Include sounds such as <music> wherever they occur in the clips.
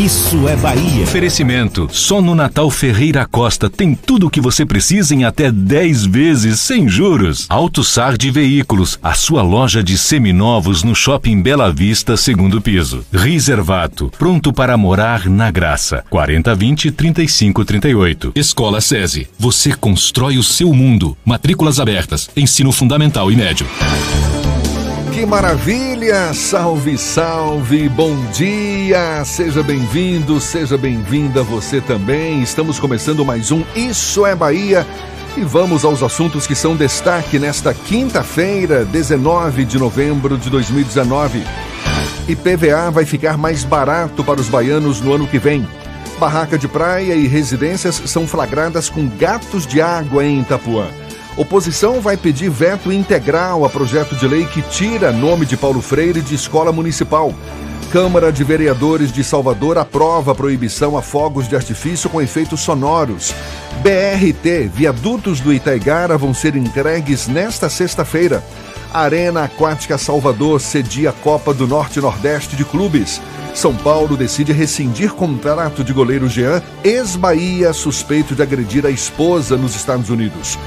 Isso é Bahia. Oferecimento. Só no Natal Ferreira Costa tem tudo o que você precisa em até 10 vezes sem juros. AutoSar de Veículos, a sua loja de seminovos no Shopping Bela Vista, segundo piso. Reservato, pronto para morar na graça. 4020 3538. Escola SESI. Você constrói o seu mundo. Matrículas abertas. Ensino fundamental e médio. Que maravilha! Salve, salve! Bom dia! Seja bem-vindo, seja bem-vinda você também. Estamos começando mais um Isso é Bahia e vamos aos assuntos que são destaque nesta quinta-feira, 19 de novembro de 2019. IPVA vai ficar mais barato para os baianos no ano que vem. Barraca de praia e residências são flagradas com gatos de água em Itapuã. Oposição vai pedir veto integral a projeto de lei que tira nome de Paulo Freire de escola municipal. Câmara de Vereadores de Salvador aprova a proibição a fogos de artifício com efeitos sonoros. BRT, viadutos do Itaigara vão ser entregues nesta sexta-feira. Arena Aquática Salvador cedia a Copa do Norte Nordeste de Clubes. São Paulo decide rescindir contrato de goleiro Jean, ex-Bahia, suspeito de agredir a esposa nos Estados Unidos.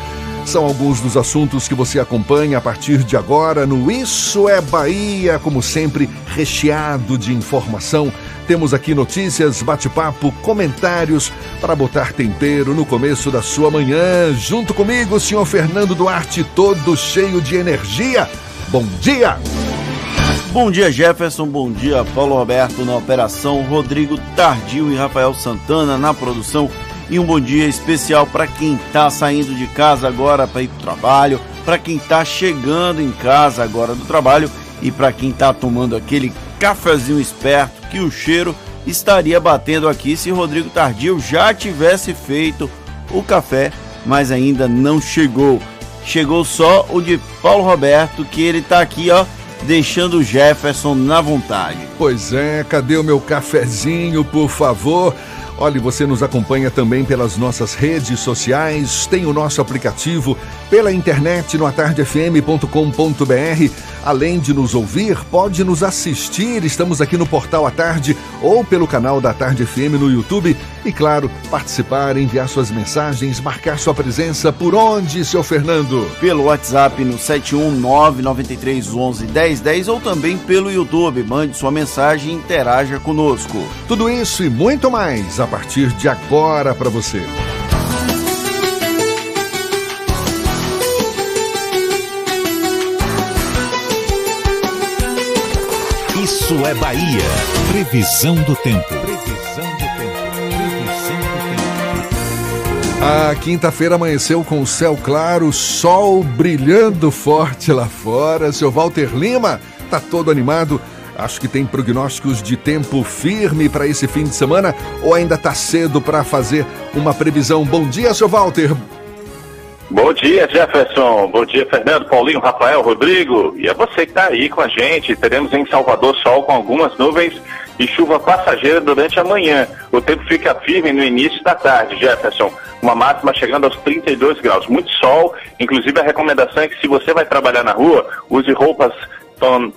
São alguns dos assuntos que você acompanha a partir de agora no Isso é Bahia, como sempre, recheado de informação. Temos aqui notícias, bate-papo, comentários para botar tempero no começo da sua manhã. Junto comigo, senhor Fernando Duarte, todo cheio de energia. Bom dia! Bom dia, Jefferson. Bom dia, Paulo Roberto na operação, Rodrigo Tardio e Rafael Santana na produção e um bom dia especial para quem está saindo de casa agora para ir para o trabalho, para quem está chegando em casa agora do trabalho e para quem está tomando aquele cafezinho esperto que o cheiro estaria batendo aqui se Rodrigo Tardio já tivesse feito o café, mas ainda não chegou. Chegou só o de Paulo Roberto, que ele está aqui, ó, deixando o Jefferson na vontade. Pois é, cadê o meu cafezinho, por favor? Olha, você nos acompanha também pelas nossas redes sociais, tem o nosso aplicativo pela internet no atardefm.com.br. Além de nos ouvir, pode nos assistir. Estamos aqui no Portal à Tarde ou pelo canal da Tarde FM no YouTube. E claro, participar, enviar suas mensagens, marcar sua presença por onde, seu Fernando? Pelo WhatsApp no 71993111010 ou também pelo YouTube. Mande sua mensagem e interaja conosco. Tudo isso e muito mais a partir de agora para você. Isso é Bahia. Previsão do tempo. Previsão do tempo. Previsão do tempo. A quinta-feira amanheceu com céu claro, sol brilhando forte lá fora. Seu Walter Lima tá todo animado. Acho que tem prognósticos de tempo firme para esse fim de semana ou ainda tá cedo para fazer uma previsão? Bom dia, seu Walter. Bom dia, Jefferson. Bom dia, Fernando, Paulinho, Rafael, Rodrigo. E é você que está aí com a gente. Teremos em Salvador sol com algumas nuvens e chuva passageira durante a manhã. O tempo fica firme no início da tarde, Jefferson. Uma máxima chegando aos 32 graus. Muito sol. Inclusive, a recomendação é que se você vai trabalhar na rua, use roupas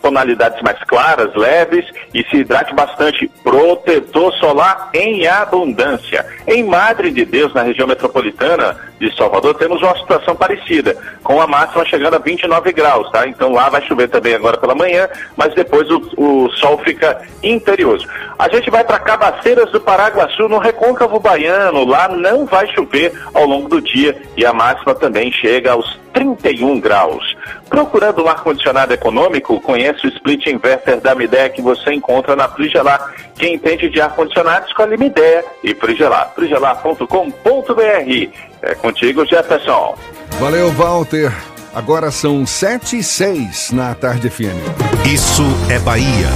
tonalidades mais claras, leves e se hidrate bastante. Protetor solar em abundância. Em Madre de Deus, na região metropolitana de Salvador, temos uma situação parecida, com a máxima chegando a 29 graus, tá? Então lá vai chover também agora pela manhã, mas depois o, o sol fica imperioso. A gente vai para Cabaceiras do Paraguaçu, no Recôncavo Baiano. Lá não vai chover ao longo do dia e a máxima também chega aos 31 graus. Procurando um ar-condicionado econômico, conheça o split inverter da Midea que você encontra na Frigelar. Quem entende de ar-condicionado, escolhe Midea e Frigelar. frigelar.com.br. É contigo, Jefferson. Valeu, Walter. Agora são 7 e 6 na tarde FM. Isso é Bahia.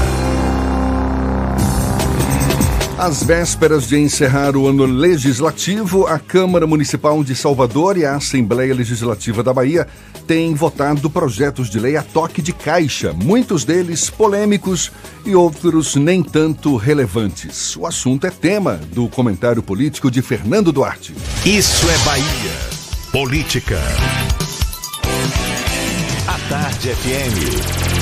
Às vésperas de encerrar o ano legislativo, a Câmara Municipal de Salvador e a Assembleia Legislativa da Bahia têm votado projetos de lei a toque de caixa, muitos deles polêmicos e outros nem tanto relevantes. O assunto é tema do comentário político de Fernando Duarte. Isso é Bahia. Política. A Tarde FM.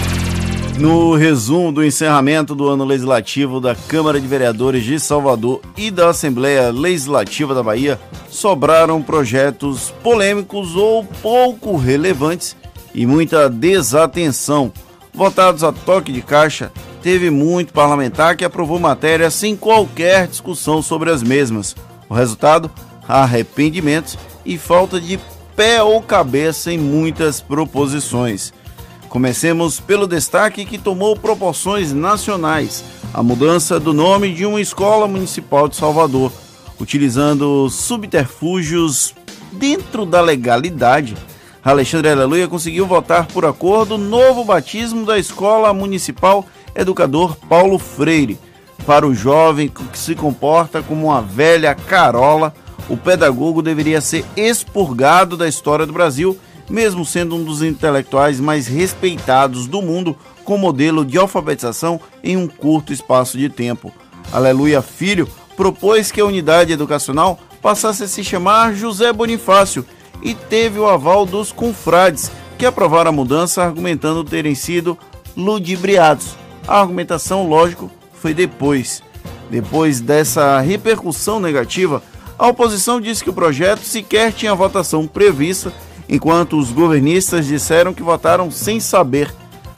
No resumo do encerramento do ano legislativo da Câmara de Vereadores de Salvador e da Assembleia Legislativa da Bahia, sobraram projetos polêmicos ou pouco relevantes e muita desatenção. Votados a toque de caixa, teve muito parlamentar que aprovou matéria sem qualquer discussão sobre as mesmas. O resultado? Arrependimentos e falta de pé ou cabeça em muitas proposições. Comecemos pelo destaque que tomou proporções nacionais: a mudança do nome de uma escola municipal de Salvador, utilizando subterfúgios dentro da legalidade. Alexandre Aleluia conseguiu votar por acordo novo batismo da Escola Municipal Educador Paulo Freire. Para o jovem que se comporta como uma velha carola, o pedagogo deveria ser expurgado da história do Brasil mesmo sendo um dos intelectuais mais respeitados do mundo com modelo de alfabetização em um curto espaço de tempo. Aleluia Filho propôs que a unidade educacional passasse a se chamar José Bonifácio e teve o aval dos confrades, que aprovaram a mudança argumentando terem sido ludibriados. A argumentação, lógico, foi depois. Depois dessa repercussão negativa, a oposição disse que o projeto sequer tinha votação prevista enquanto os governistas disseram que votaram sem saber.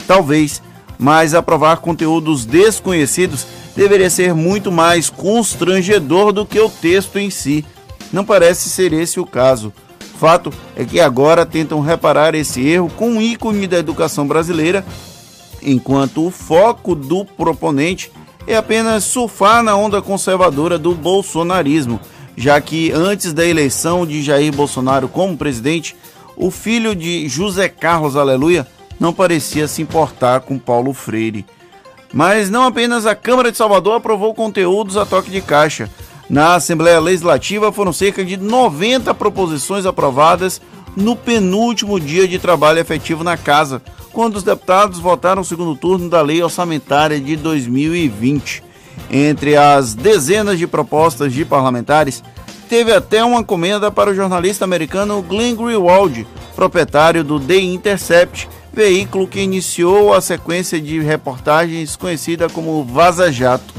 Talvez, mas aprovar conteúdos desconhecidos deveria ser muito mais constrangedor do que o texto em si. Não parece ser esse o caso. Fato é que agora tentam reparar esse erro com um ícone da educação brasileira, enquanto o foco do proponente é apenas surfar na onda conservadora do bolsonarismo, já que antes da eleição de Jair Bolsonaro como presidente, o filho de José Carlos Aleluia não parecia se importar com Paulo Freire. Mas não apenas a Câmara de Salvador aprovou conteúdos a toque de caixa. Na Assembleia Legislativa foram cerca de 90 proposições aprovadas no penúltimo dia de trabalho efetivo na casa, quando os deputados votaram o segundo turno da Lei Orçamentária de 2020. Entre as dezenas de propostas de parlamentares, teve até uma comenda para o jornalista americano Glenn Greenwald, proprietário do The Intercept, veículo que iniciou a sequência de reportagens conhecida como Vaza Jato.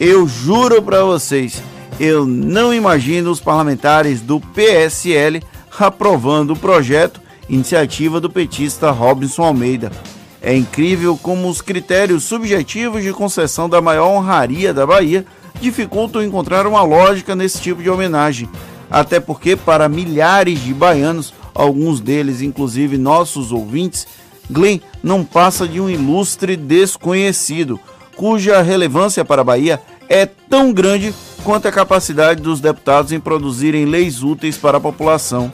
Eu juro para vocês, eu não imagino os parlamentares do PSL aprovando o projeto, iniciativa do petista Robinson Almeida. É incrível como os critérios subjetivos de concessão da maior honraria da Bahia dificultam encontrar uma lógica nesse tipo de homenagem. Até porque, para milhares de baianos, alguns deles, inclusive nossos ouvintes, Glenn não passa de um ilustre desconhecido, cuja relevância para a Bahia é tão grande quanto a capacidade dos deputados em produzirem leis úteis para a população.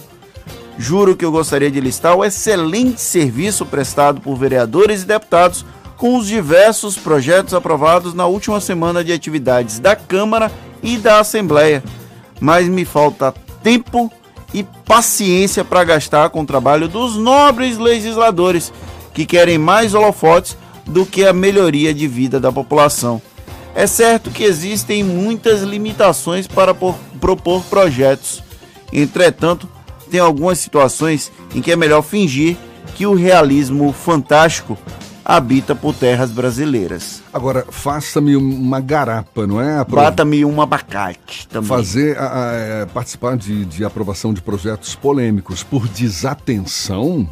Juro que eu gostaria de listar o excelente serviço prestado por vereadores e deputados com os diversos projetos aprovados na última semana de atividades da Câmara e da Assembleia. Mas me falta tempo e paciência para gastar com o trabalho dos nobres legisladores que querem mais holofotes do que a melhoria de vida da população. É certo que existem muitas limitações para propor projetos. Entretanto, tem algumas situações em que é melhor fingir que o realismo fantástico habita por terras brasileiras. Agora, faça-me uma garapa, não é? Bata-me um abacate também. Fazer, a, a, é, participar de, de aprovação de projetos polêmicos por desatenção?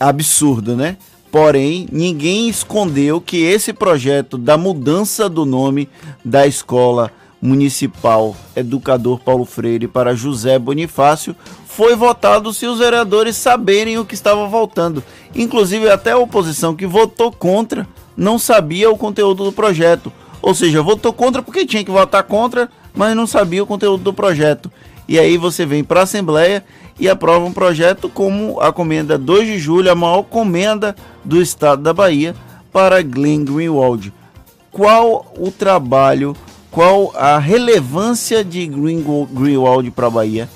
Absurdo, né? Porém, ninguém escondeu que esse projeto da mudança do nome da escola municipal Educador Paulo Freire para José Bonifácio foi votado se os vereadores saberem o que estava votando. Inclusive, até a oposição que votou contra não sabia o conteúdo do projeto. Ou seja, votou contra porque tinha que votar contra, mas não sabia o conteúdo do projeto. E aí você vem para a Assembleia e aprova um projeto como a comenda 2 de julho, a maior comenda do estado da Bahia, para Glenn Greenwald. Qual o trabalho qual a relevância de Greenwald para a Bahia.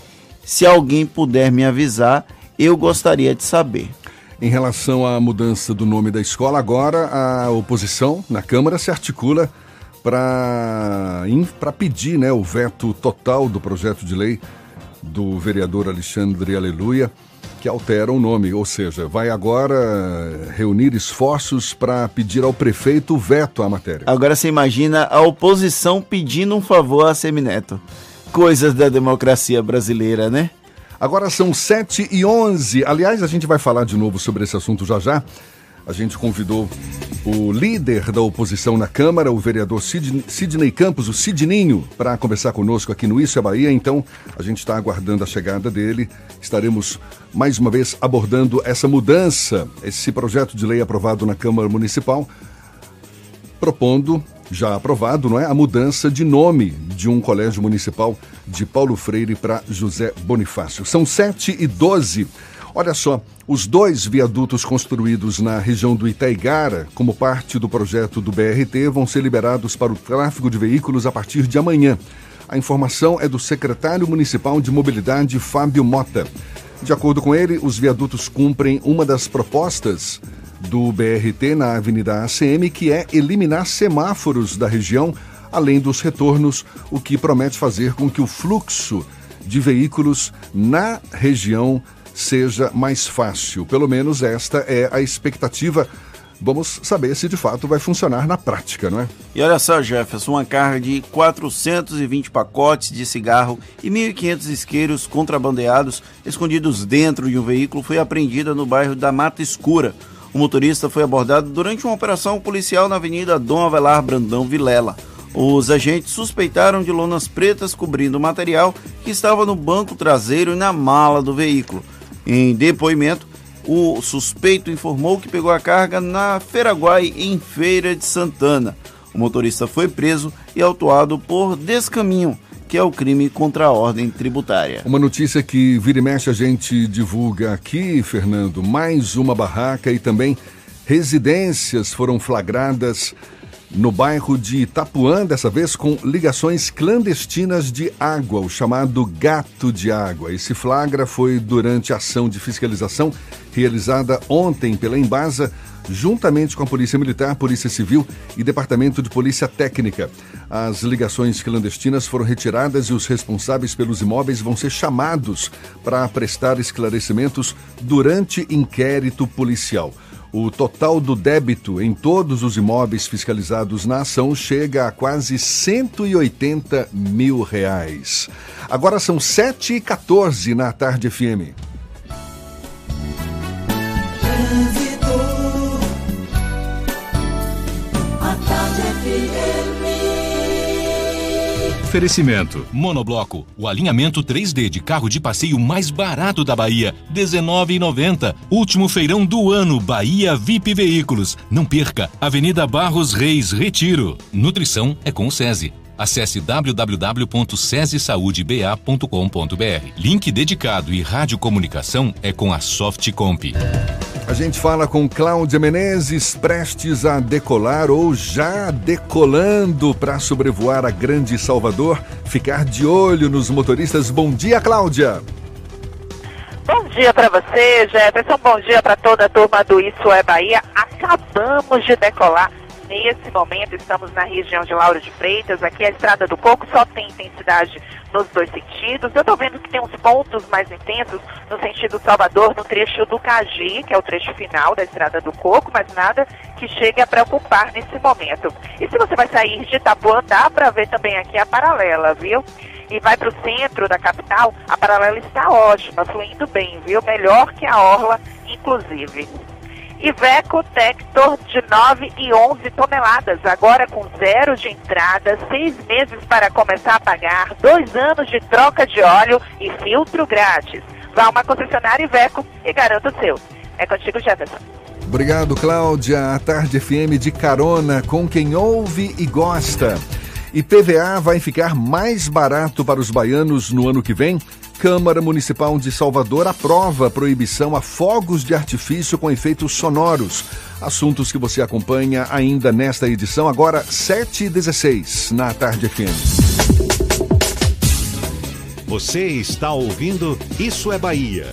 Se alguém puder me avisar, eu gostaria de saber. Em relação à mudança do nome da escola, agora a oposição na Câmara se articula para pedir né, o veto total do projeto de lei do vereador Alexandre Aleluia, que altera o nome, ou seja, vai agora reunir esforços para pedir ao prefeito o veto à matéria. Agora você imagina a oposição pedindo um favor a Semineto. Coisas da democracia brasileira, né? Agora são 7 e 11. Aliás, a gente vai falar de novo sobre esse assunto já já. A gente convidou o líder da oposição na Câmara, o vereador Sidney, Campos, o Sidninho, para conversar conosco aqui no Isso é Bahia. Então, a gente está aguardando a chegada dele. Estaremos mais uma vez abordando essa mudança, esse projeto de lei aprovado na Câmara Municipal, propondo já aprovado, não é? A mudança de nome de um colégio municipal de Paulo Freire para José Bonifácio. São 7 e 12. Olha só, os dois viadutos construídos na região do Itaigara, como parte do projeto do BRT, vão ser liberados para o tráfego de veículos a partir de amanhã. A informação é do secretário municipal de mobilidade, Fábio Mota. De acordo com ele, os viadutos cumprem uma das propostas do BRT na Avenida ACM, que é eliminar semáforos da região, além dos retornos, o que promete fazer com que o fluxo de veículos na região seja mais fácil. Pelo menos esta é a expectativa. Vamos saber se de fato vai funcionar na prática, não é? E olha só, Jefferson, uma carga de 420 pacotes de cigarro e 1.500 isqueiros contrabandeados escondidos dentro de um veículo foi apreendida no bairro da Mata Escura, o motorista foi abordado durante uma operação policial na Avenida Dom Avelar Brandão Vilela. Os agentes suspeitaram de lonas pretas cobrindo o material que estava no banco traseiro e na mala do veículo. Em depoimento, o suspeito informou que pegou a carga na Feraguai, em Feira de Santana. O motorista foi preso e autuado por descaminho que é o crime contra a ordem tributária. Uma notícia que vira e mexe a gente divulga aqui, Fernando, mais uma barraca e também residências foram flagradas no bairro de Itapuã, dessa vez com ligações clandestinas de água, o chamado gato de água. Esse flagra foi durante a ação de fiscalização realizada ontem pela Embasa juntamente com a Polícia Militar, Polícia Civil e Departamento de Polícia Técnica. As ligações clandestinas foram retiradas e os responsáveis pelos imóveis vão ser chamados para prestar esclarecimentos durante inquérito policial. O total do débito em todos os imóveis fiscalizados na ação chega a quase 180 mil reais. Agora são 7h14 na Tarde FM. Oferecimento: Monobloco, o alinhamento 3D de carro de passeio mais barato da Bahia, R$19,90. Último feirão do ano, Bahia VIP Veículos. Não perca, Avenida Barros Reis, Retiro. Nutrição é com o SESI. Acesse www.cesesaudeba.com.br. Link dedicado e radiocomunicação é com a Softcomp. A gente fala com Cláudia Menezes, prestes a decolar ou já decolando para sobrevoar a Grande Salvador. Ficar de olho nos motoristas. Bom dia, Cláudia. Bom dia para você, Jefferson. Bom dia para toda a turma do Isso é Bahia. Acabamos de decolar Nesse momento estamos na região de Lauro de Freitas, aqui a Estrada do Coco só tem intensidade nos dois sentidos. Eu estou vendo que tem uns pontos mais intensos no sentido Salvador, no trecho do Cagi, que é o trecho final da Estrada do Coco, mas nada que chegue a preocupar nesse momento. E se você vai sair de Itapuã, dá para ver também aqui a paralela, viu? E vai para o centro da capital, a paralela está ótima, fluindo bem, viu? Melhor que a Orla, inclusive. Iveco Tector de 9 e 11 toneladas, agora com zero de entrada, seis meses para começar a pagar, dois anos de troca de óleo e filtro grátis. Vá a uma concessionária Iveco e garanta o seu. É contigo, Jefferson. Obrigado, Cláudia. A Tarde FM de carona com quem ouve e gosta. E PVA vai ficar mais barato para os baianos no ano que vem? Câmara Municipal de Salvador aprova a proibição a fogos de artifício com efeitos sonoros. Assuntos que você acompanha ainda nesta edição, agora 7h16 na Tarde FM. Você está ouvindo Isso é Bahia.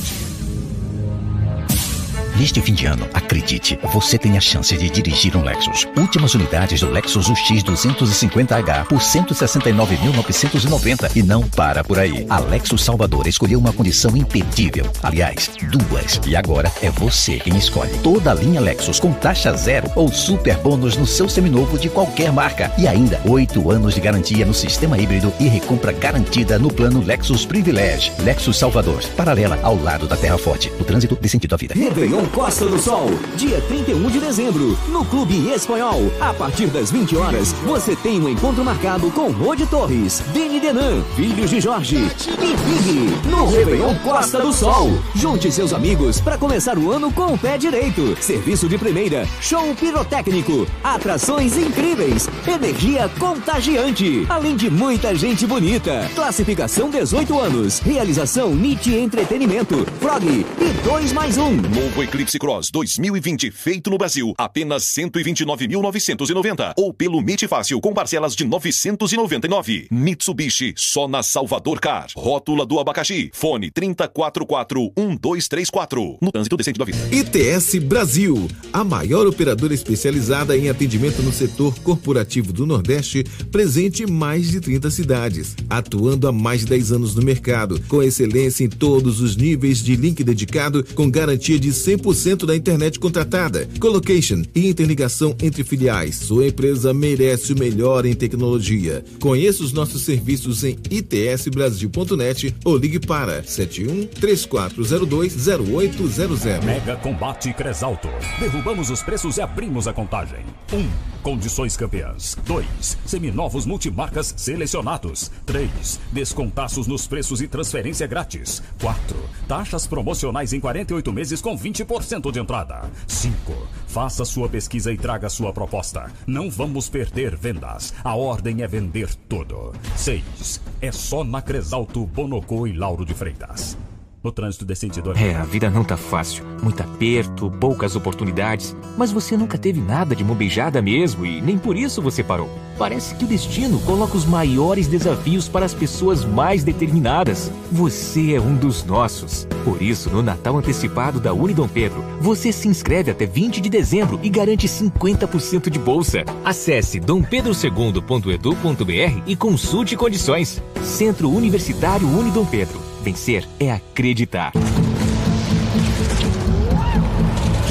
Neste fim de ano, acredite, você tem a chance de dirigir um Lexus. Últimas unidades do Lexus UX 250H por 169.990 e não para por aí. A Lexus Salvador escolheu uma condição imperdível. Aliás, duas. E agora é você quem escolhe. Toda a linha Lexus com taxa zero ou super bônus no seu seminovo de qualquer marca. E ainda, oito anos de garantia no sistema híbrido e recompra garantida no plano Lexus Privilege. Lexus Salvador, paralela ao lado da Terra Forte. O trânsito de sentido à vida. Réveillon Costa do Sol, dia 31 de dezembro, no Clube Espanhol. A partir das 20 horas, você tem um encontro marcado com Rode Torres, Deni Denan, filhos de Jorge e Big, no Réveillon Costa do Sol. Junte seus amigos para começar o ano com o pé direito. Serviço de primeira, show pirotécnico, atrações incríveis, energia contagiante, além de muita gente bonita. Classificação 18 anos, realização NIT Entretenimento, Frog e 2 mais 1. Novo Eclipse Cross 2020, feito no Brasil, apenas 129.990. Ou pelo MIT Fácil, com parcelas de 999. Mitsubishi, só na Salvador Car. Rótula do abacaxi. Fone 3044-1234. No trânsito decente da vida. ITS Brasil, a maior operadora especializada em atendimento no setor corporativo do Nordeste, presente em mais de 30 cidades. Atuando há mais de 10 anos no mercado, com excelência em todos os níveis de link dedicado, com garantia de 100% da internet contratada, colocation e interligação entre filiais. Sua empresa merece o melhor em tecnologia. Conheça os nossos serviços em itsbrasil.net ou ligue para 71 3402 0800. Mega Combate Cresalto. Derrubamos os preços e abrimos a contagem. 1. Um, condições campeãs. 2. Seminovos multimarcas selecionados. 3. Descontaços nos preços e transferência grátis. 4. Taxas promocionais em 48 meses com 20% de entrada. 5. Faça sua pesquisa e traga sua proposta. Não vamos perder vendas. A ordem é vender tudo. 6. É só na Cresalto, Bonocô e Lauro de Freitas no trânsito desse sentido. É, a vida não tá fácil. Muito aperto, poucas oportunidades. Mas você nunca teve nada de mobejada mesmo e nem por isso você parou. Parece que o destino coloca os maiores desafios para as pessoas mais determinadas. Você é um dos nossos. Por isso, no Natal Antecipado da Unidom Pedro, você se inscreve até 20 de dezembro e garante 50% de bolsa. Acesse dompedrosegunda.edu.br e consulte condições. Centro Universitário Unidom Pedro. Vencer é acreditar.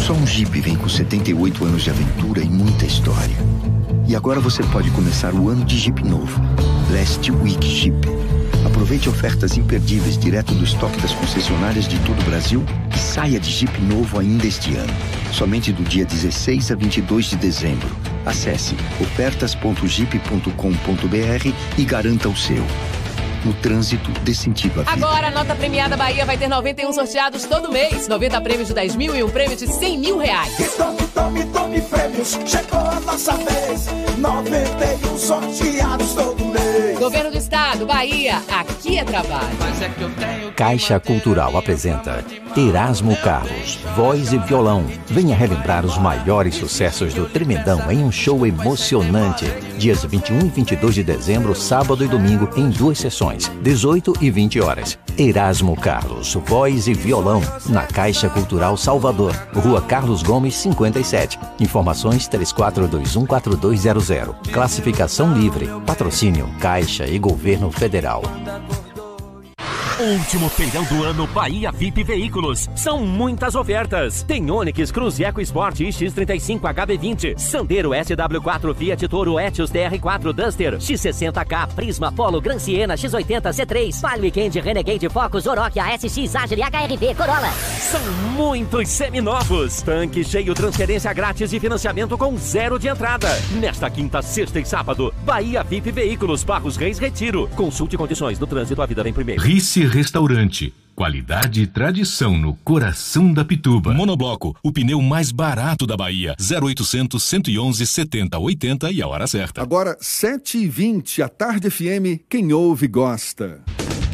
Só um Jeep vem com 78 anos de aventura e muita história. E agora você pode começar o ano de Jeep novo. Last Week Jeep. Aproveite ofertas imperdíveis direto do estoque das concessionárias de todo o Brasil e saia de Jeep novo ainda este ano. Somente do dia 16 a 22 de dezembro. Acesse ofertas.jeep.com.br e garanta o seu no trânsito dê sentido à vida. Agora a nota premiada Bahia vai ter 91 sorteados todo mês. 90 prêmios de 10 mil e um prêmio de 100 mil reais. E tome, tome, tome prêmios. Chegou a nossa vez. 91 sorteados todo mês. Governo do Estado, Bahia. Aqui é trabalho. Mas é que eu tenho Caixa Cultural apresenta Erasmo Carlos, voz e violão. Venha relembrar os maiores sucessos do Tremendão em um show emocionante. Dias 21 e 22 de dezembro, sábado e domingo, em duas sessões, 18 e 20 horas. Erasmo Carlos, voz e violão, na Caixa Cultural Salvador, Rua Carlos Gomes, 57. Informações 34214200. Classificação livre. Patrocínio Caixa e Governo Federal. Último feirão do ano Bahia VIP Veículos. São muitas ofertas. Tem Onix, Cruz Eco Sport X35 HB20, Sandero SW4, Fiat Toro Etios TR4 Duster, X60K, Prisma Polo, Gran Siena, X80 C3, Palio Weekend, Renegade Focus, Oroch, ASX, Agile, HRV, Corolla. São muitos seminovos. Tanque cheio, transferência grátis e financiamento com zero de entrada. Nesta quinta, sexta e sábado, Bahia VIP Veículos, Barros Reis Retiro. Consulte condições do trânsito, a vida vem primeiro. Rice Restaurante. Qualidade e tradição no coração da Pituba. Monobloco, o pneu mais barato da Bahia. 0800 111 70 80 e a hora certa. Agora, 7h20, a tarde FM, quem ouve gosta.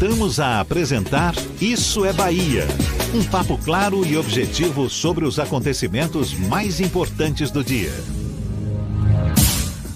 Voltamos a apresentar Isso é Bahia. Um papo claro e objetivo sobre os acontecimentos mais importantes do dia.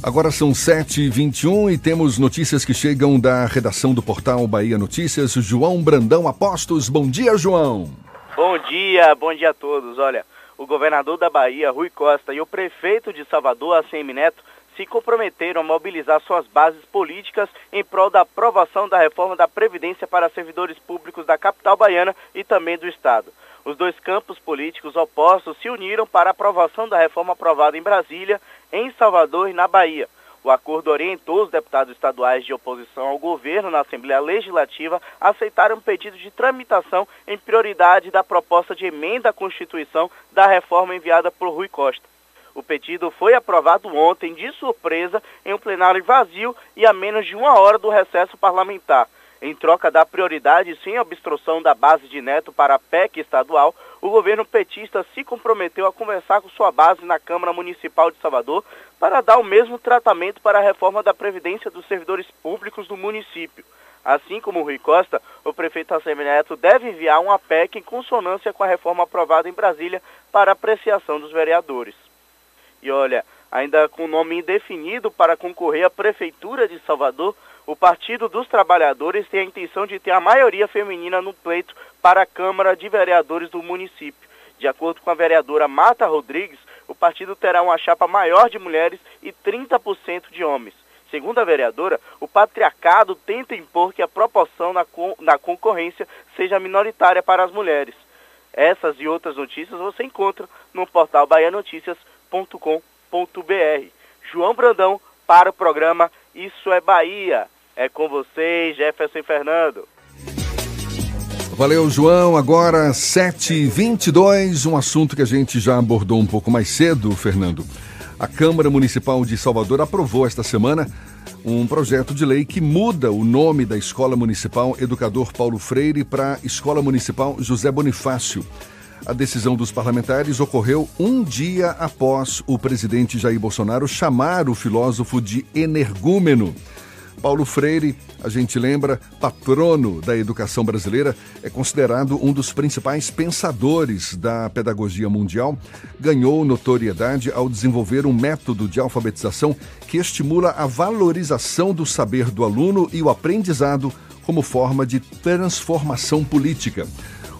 Agora são 7h21 e temos notícias que chegam da redação do portal Bahia Notícias. João Brandão Apostos. Bom dia, João. Bom dia, bom dia a todos. Olha, o governador da Bahia, Rui Costa, e o prefeito de Salvador, ACM Neto, se comprometeram a mobilizar suas bases políticas em prol da aprovação da reforma da Previdência para servidores públicos da capital baiana e também do Estado. Os dois campos políticos opostos se uniram para a aprovação da reforma aprovada em Brasília, em Salvador e na Bahia. O acordo orientou os deputados estaduais de oposição ao governo na Assembleia Legislativa a aceitarem um pedido de tramitação em prioridade da proposta de emenda à Constituição da reforma enviada por Rui Costa. O pedido foi aprovado ontem, de surpresa, em um plenário vazio e a menos de uma hora do recesso parlamentar. Em troca da prioridade sem obstrução da base de Neto para a PEC estadual, o governo petista se comprometeu a conversar com sua base na Câmara Municipal de Salvador para dar o mesmo tratamento para a reforma da Previdência dos servidores públicos do município. Assim como o Rui Costa, o prefeito Assemi Neto deve enviar uma PEC em consonância com a reforma aprovada em Brasília para apreciação dos vereadores. E olha, ainda com nome indefinido para concorrer à Prefeitura de Salvador, o Partido dos Trabalhadores tem a intenção de ter a maioria feminina no pleito para a Câmara de Vereadores do município. De acordo com a vereadora Marta Rodrigues, o partido terá uma chapa maior de mulheres e 30% de homens. Segundo a vereadora, o patriarcado tenta impor que a proporção na, con na concorrência seja minoritária para as mulheres. Essas e outras notícias você encontra no portal baianotícias.com.br. João Brandão para o programa Isso é Bahia. É com vocês, Jefferson Fernando. Valeu, João. Agora 7h22, um assunto que a gente já abordou um pouco mais cedo, Fernando. A Câmara Municipal de Salvador aprovou esta semana um projeto de lei que muda o nome da Escola Municipal Educador Paulo Freire para Escola Municipal José Bonifácio. A decisão dos parlamentares ocorreu um dia após o presidente Jair Bolsonaro chamar o filósofo de energúmeno. Paulo Freire, a gente lembra, patrono da educação brasileira, é considerado um dos principais pensadores da pedagogia mundial. Ganhou notoriedade ao desenvolver um método de alfabetização que estimula a valorização do saber do aluno e o aprendizado como forma de transformação política.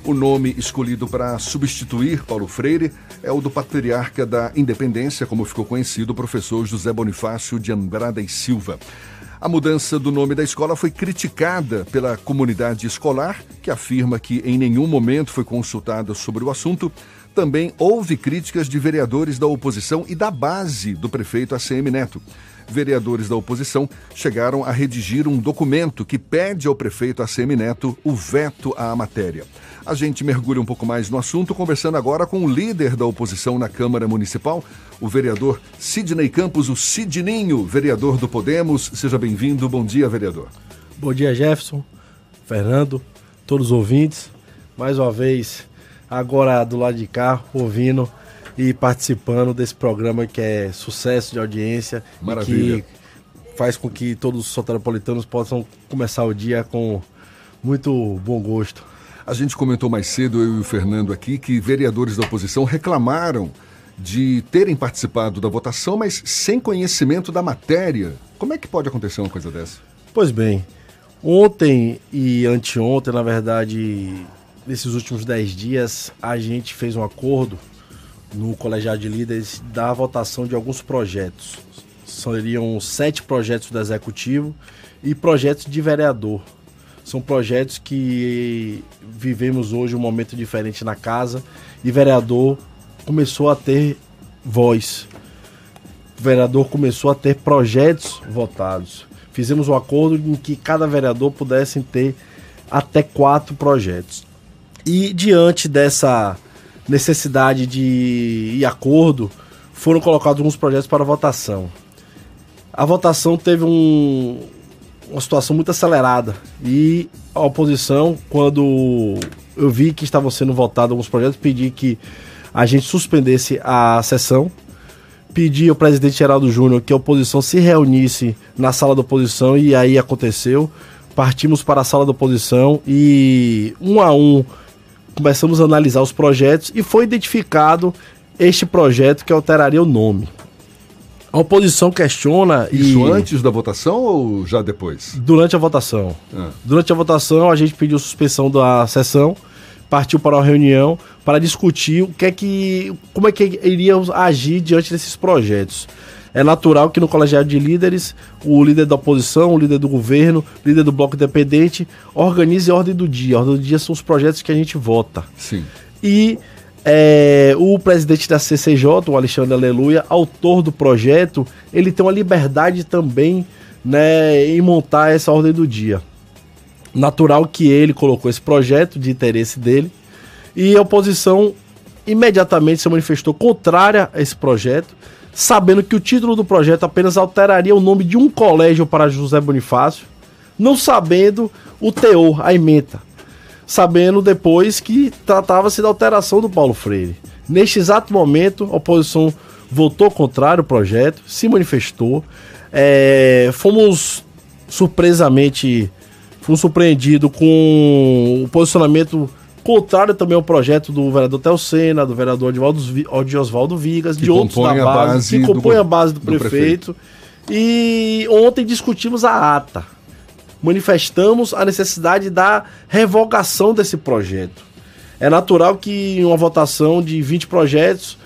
O nome escolhido para substituir Paulo Freire é o do patriarca da Independência, como ficou conhecido o professor José Bonifácio de Andrada e Silva. A mudança do nome da escola foi criticada pela comunidade escolar, que afirma que em nenhum momento foi consultada sobre o assunto. Também houve críticas de vereadores da oposição e da base do prefeito ACM Neto. Vereadores da oposição chegaram a redigir um documento que pede ao prefeito ACM Neto o veto à matéria. A gente mergulha um pouco mais no assunto, conversando agora com o líder da oposição na Câmara Municipal, o vereador Sidney Campos, o Sidninho, vereador do Podemos. Seja bem-vindo. Bom dia, vereador. Bom dia, Jefferson, Fernando, todos os ouvintes. Mais uma vez, agora do lado de cá, ouvindo e participando desse programa que é sucesso de audiência. Maravilha. E que faz com que todos os soteropolitanos possam começar o dia com muito bom gosto. A gente comentou mais cedo, eu e o Fernando aqui, que vereadores da oposição reclamaram de terem participado da votação, mas sem conhecimento da matéria. Como é que pode acontecer uma coisa dessa? Pois bem, ontem e anteontem, na verdade, nesses últimos dez dias, a gente fez um acordo no colegiado de líderes da votação de alguns projetos. Seriam sete projetos do executivo e projetos de vereador. São projetos que vivemos hoje um momento diferente na casa e vereador começou a ter voz. O vereador começou a ter projetos votados. Fizemos um acordo em que cada vereador pudesse ter até quatro projetos. E diante dessa necessidade de acordo, foram colocados alguns projetos para votação. A votação teve um, uma situação muito acelerada e a oposição, quando eu vi que estavam sendo votados alguns projetos, pedi que a gente suspendesse a sessão, pedi ao presidente Geraldo Júnior que a oposição se reunisse na sala da oposição e aí aconteceu. Partimos para a sala da oposição e um a um começamos a analisar os projetos e foi identificado este projeto que alteraria o nome. A oposição questiona Isso e... antes da votação ou já depois? Durante a votação. Ah. Durante a votação, a gente pediu suspensão da sessão, partiu para uma reunião para discutir o que é que, como é que iríamos agir diante desses projetos. É natural que no colegiado de líderes, o líder da oposição, o líder do governo, o líder do bloco independente, organize a ordem do dia. A ordem do dia são os projetos que a gente vota. Sim. E é, o presidente da CCJ, o Alexandre Aleluia, autor do projeto, ele tem uma liberdade também né, em montar essa ordem do dia. Natural que ele colocou esse projeto de interesse dele e a oposição imediatamente se manifestou contrária a esse projeto, sabendo que o título do projeto apenas alteraria o nome de um colégio para José Bonifácio, não sabendo o teor, a ementa sabendo depois que tratava-se da alteração do Paulo Freire. Neste exato momento, a oposição votou contrário ao projeto, se manifestou. É, fomos surpresamente fomos surpreendidos com o posicionamento contrário também ao projeto do vereador Telcena, do vereador Odi Oswaldo Vigas, que de outros da base, base que compõe do, a base do, do prefeito. prefeito. E ontem discutimos a ata manifestamos a necessidade da revogação desse projeto. É natural que em uma votação de 20 projetos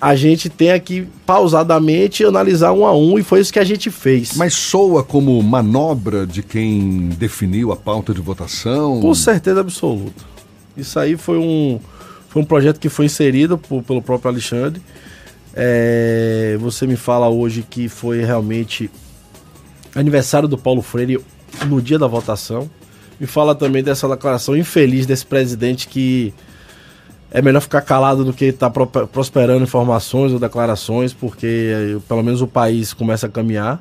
a gente tenha que pausadamente analisar um a um e foi isso que a gente fez. Mas soa como manobra de quem definiu a pauta de votação? Com certeza absoluta. Isso aí foi um, foi um projeto que foi inserido por, pelo próprio Alexandre. É, você me fala hoje que foi realmente aniversário do Paulo Freire no dia da votação. Me fala também dessa declaração infeliz desse presidente que é melhor ficar calado do que estar tá prosperando informações ou declarações, porque eh, pelo menos o país começa a caminhar.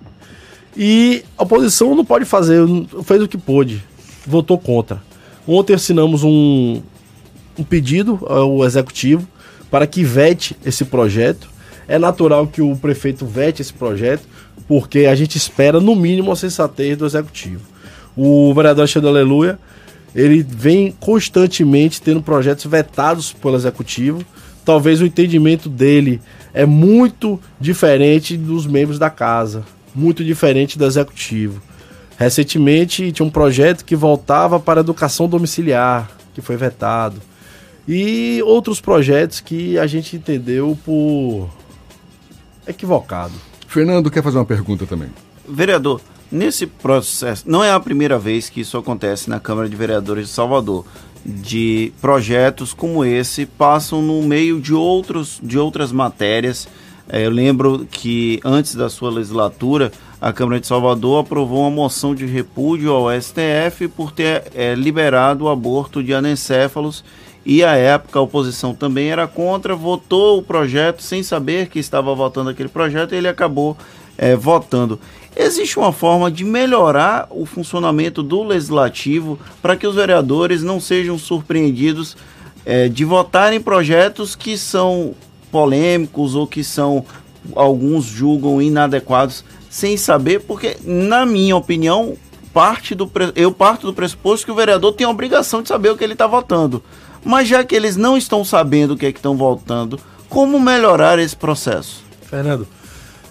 E a oposição não pode fazer, fez o que pôde, votou contra. Ontem assinamos um, um pedido ao executivo para que vete esse projeto. É natural que o prefeito vete esse projeto, porque a gente espera, no mínimo, a sensatez do executivo. O vereador Alexandre Aleluia, ele vem constantemente tendo projetos vetados pelo executivo. Talvez o entendimento dele é muito diferente dos membros da casa, muito diferente do executivo. Recentemente tinha um projeto que voltava para a educação domiciliar, que foi vetado. E outros projetos que a gente entendeu por equivocado. Fernando quer fazer uma pergunta também. Vereador, nesse processo, não é a primeira vez que isso acontece na Câmara de Vereadores de Salvador, de projetos como esse passam no meio de, outros, de outras matérias. É, eu lembro que antes da sua legislatura, a Câmara de Salvador aprovou uma moção de repúdio ao STF por ter é, liberado o aborto de anencéfalos e à época a oposição também era contra, votou o projeto sem saber que estava votando aquele projeto e ele acabou é, votando. Existe uma forma de melhorar o funcionamento do legislativo para que os vereadores não sejam surpreendidos é, de votarem projetos que são polêmicos ou que são alguns julgam inadequados sem saber, porque na minha opinião parte do eu parto do pressuposto que o vereador tem a obrigação de saber o que ele está votando. Mas já que eles não estão sabendo o que é que estão votando, como melhorar esse processo? Fernando,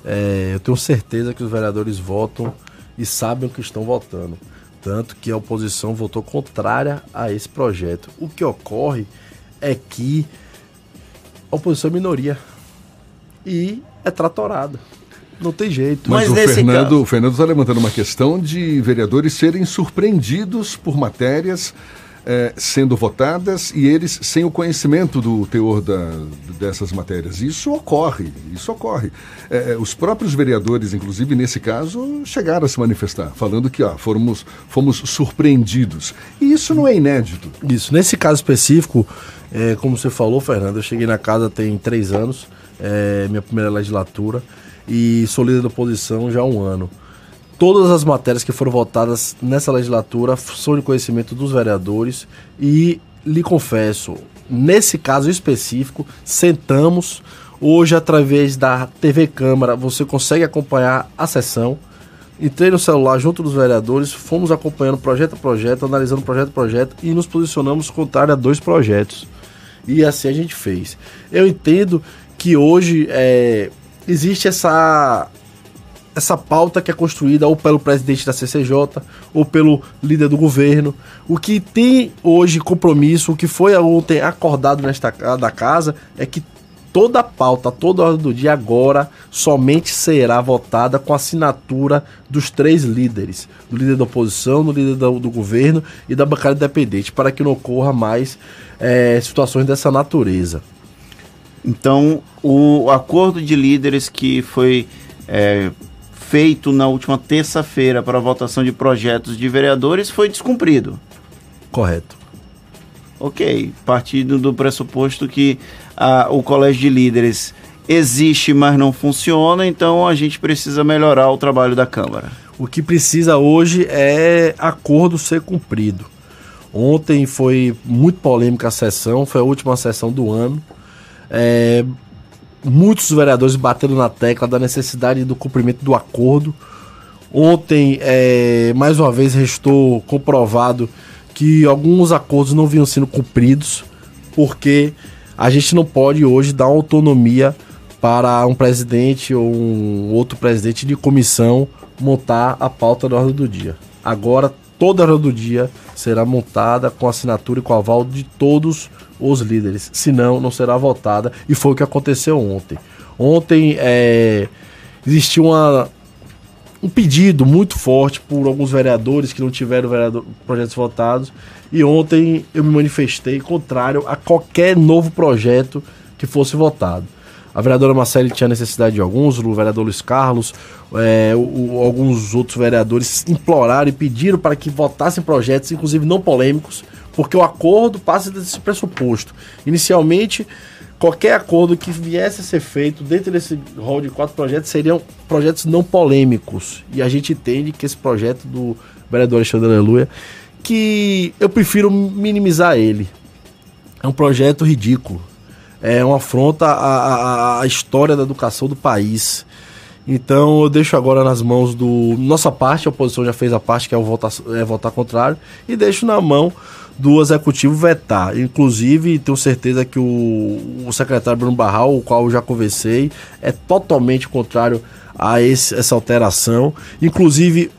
é, eu tenho certeza que os vereadores votam e sabem o que estão votando. Tanto que a oposição votou contrária a esse projeto. O que ocorre é que a oposição é minoria e é tratorada. Não tem jeito. Mas, Mas o, Fernando, caso... o Fernando está levantando uma questão de vereadores serem surpreendidos por matérias é, sendo votadas e eles sem o conhecimento do teor da, dessas matérias. Isso ocorre, isso ocorre. É, os próprios vereadores, inclusive nesse caso, chegaram a se manifestar, falando que ó, fomos, fomos surpreendidos. E isso não é inédito. Isso. Nesse caso específico, é, como você falou, Fernando, eu cheguei na casa tem três anos, é, minha primeira legislatura, e sou líder da oposição já há um ano. Todas as matérias que foram votadas nessa legislatura são de conhecimento dos vereadores e lhe confesso, nesse caso específico, sentamos hoje através da TV Câmara, você consegue acompanhar a sessão. Entrei no celular junto dos vereadores, fomos acompanhando projeto a projeto, analisando projeto a projeto e nos posicionamos contrário a dois projetos. E assim a gente fez. Eu entendo que hoje é, existe essa essa pauta que é construída ou pelo presidente da CCJ ou pelo líder do governo. O que tem hoje compromisso, o que foi ontem acordado nesta da casa é que toda a pauta, toda a ordem do dia agora somente será votada com assinatura dos três líderes, do líder da oposição, do líder do, do governo e da bancada independente, para que não ocorra mais é, situações dessa natureza. Então, o acordo de líderes que foi é, feito na última terça-feira para a votação de projetos de vereadores foi descumprido. Correto. Ok, partindo do pressuposto que a, o colégio de líderes existe, mas não funciona, então a gente precisa melhorar o trabalho da Câmara. O que precisa hoje é acordo ser cumprido. Ontem foi muito polêmica a sessão, foi a última sessão do ano. É, muitos vereadores bateram na tecla da necessidade do cumprimento do acordo. Ontem, é, mais uma vez, restou comprovado que alguns acordos não vinham sendo cumpridos, porque a gente não pode hoje dar autonomia para um presidente ou um outro presidente de comissão montar a pauta da ordem do dia. Agora, toda a ordem do dia será montada com assinatura e com aval de todos os líderes, senão não será votada, e foi o que aconteceu ontem. Ontem é, existiu uma, um pedido muito forte por alguns vereadores que não tiveram vereador, projetos votados, e ontem eu me manifestei contrário a qualquer novo projeto que fosse votado. A vereadora Marcele tinha necessidade de alguns, o vereador Luiz Carlos, é, o, alguns outros vereadores imploraram e pediram para que votassem projetos, inclusive não polêmicos, porque o acordo passa desse pressuposto. Inicialmente, qualquer acordo que viesse a ser feito dentro desse rol de quatro projetos seriam projetos não polêmicos. E a gente entende que esse projeto do vereador Alexandre Aleluia, que eu prefiro minimizar ele. É um projeto ridículo. É uma afronta à, à, à história da educação do país. Então eu deixo agora nas mãos do. Nossa parte, a oposição já fez a parte, que é, o votar, é votar contrário, e deixo na mão do executivo vetar. Inclusive, tenho certeza que o, o secretário Bruno Barral, o qual eu já conversei, é totalmente contrário a esse, essa alteração. Inclusive,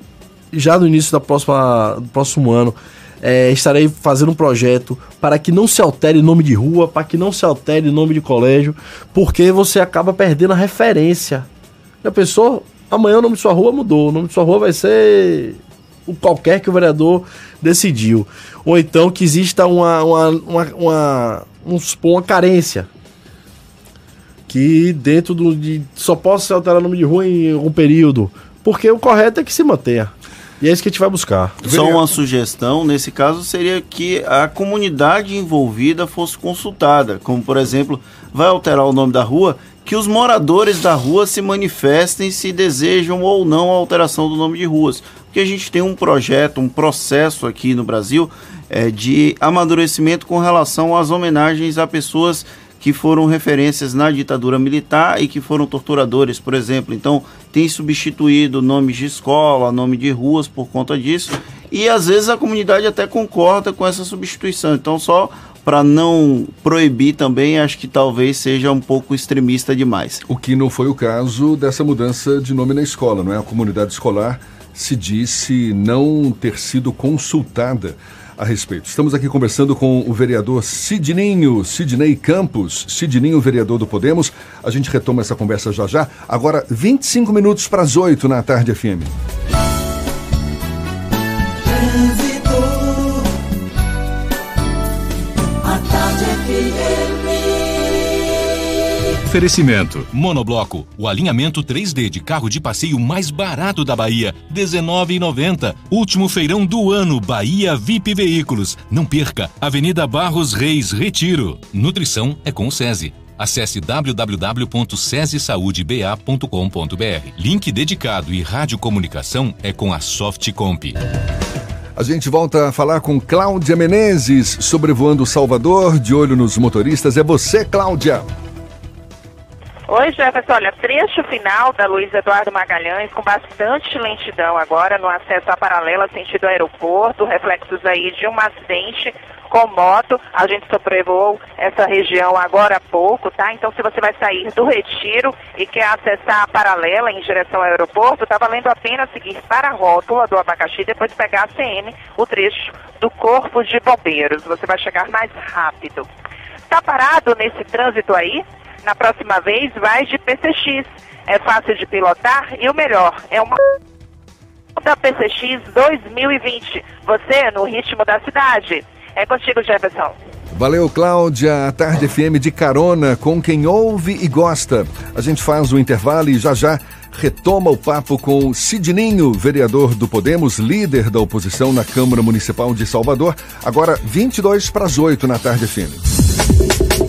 já no início da próxima, do próximo ano, é, estarei fazendo um projeto para que não se altere nome de rua, para que não se altere nome de colégio, porque você acaba perdendo a referência. Já pensou? Amanhã o nome de sua rua mudou. O nome de sua rua vai ser o qualquer que o vereador decidiu. Ou então que exista uma, uma, uma, uma, uma carência. Que dentro do. De, só possa se alterar o nome de rua em algum período. Porque o correto é que se mantenha. E é isso que a gente vai buscar. Só uma sugestão, nesse caso, seria que a comunidade envolvida fosse consultada. Como, por exemplo, vai alterar o nome da rua, que os moradores da rua se manifestem se desejam ou não a alteração do nome de ruas que a gente tem um projeto, um processo aqui no Brasil é, de amadurecimento com relação às homenagens a pessoas que foram referências na ditadura militar e que foram torturadores, por exemplo. Então, tem substituído nomes de escola, nome de ruas por conta disso. E às vezes a comunidade até concorda com essa substituição. Então, só para não proibir também, acho que talvez seja um pouco extremista demais. O que não foi o caso dessa mudança de nome na escola, não é? A comunidade escolar se disse não ter sido consultada a respeito. Estamos aqui conversando com o vereador Sidninho, Sidney Campos, Sidninho, vereador do Podemos. A gente retoma essa conversa já já. Agora, 25 minutos para as 8 na tarde FM. Oferecimento: Monobloco, o alinhamento 3D de carro de passeio mais barato da Bahia, R$ 19,90. Último feirão do ano, Bahia VIP Veículos. Não perca, Avenida Barros Reis, Retiro. Nutrição é com o SESI. Acesse www.cesesaudeba.com.br. Link dedicado e radiocomunicação é com a Softcomp. A gente volta a falar com Cláudia Menezes, sobrevoando Salvador, de olho nos motoristas. É você, Cláudia. Oi, Jefferson. Olha, trecho final da Luiz Eduardo Magalhães com bastante lentidão agora no acesso à paralela sentido aeroporto, reflexos aí de um acidente com moto. A gente sobrevoou essa região agora há pouco, tá? Então, se você vai sair do Retiro e quer acessar a paralela em direção ao aeroporto, tá valendo a pena seguir para a rótula do abacaxi e depois pegar a CM, o trecho do Corpo de Bombeiros. Você vai chegar mais rápido. Tá parado nesse trânsito aí? Na próxima vez, vai de PCX. É fácil de pilotar e o melhor, é uma da PCX 2020. Você no ritmo da cidade. É contigo, Jefferson. Valeu, Cláudia. A Tarde FM de carona com quem ouve e gosta. A gente faz o intervalo e já já retoma o papo com Sidninho, vereador do Podemos, líder da oposição na Câmara Municipal de Salvador. Agora 22 para as 8 na Tarde FM.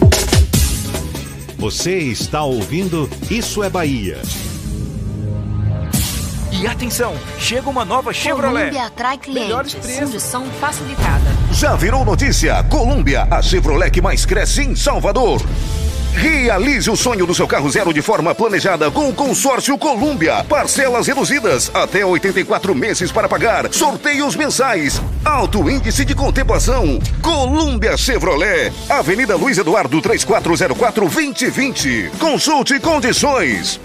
Você está ouvindo Isso é Bahia. E atenção, chega uma nova Chevrolet. Colômbia atrai Melhores clientes. preços. Condição facilitada. Já virou notícia? Colômbia, a Chevrolet que mais cresce em Salvador. Realize o sonho do seu carro zero de forma planejada com o consórcio Colômbia. Parcelas reduzidas, até 84 meses para pagar. Sorteios mensais. Alto índice de contemplação. Colômbia Chevrolet. Avenida Luiz Eduardo 3404 2020. Consulte condições.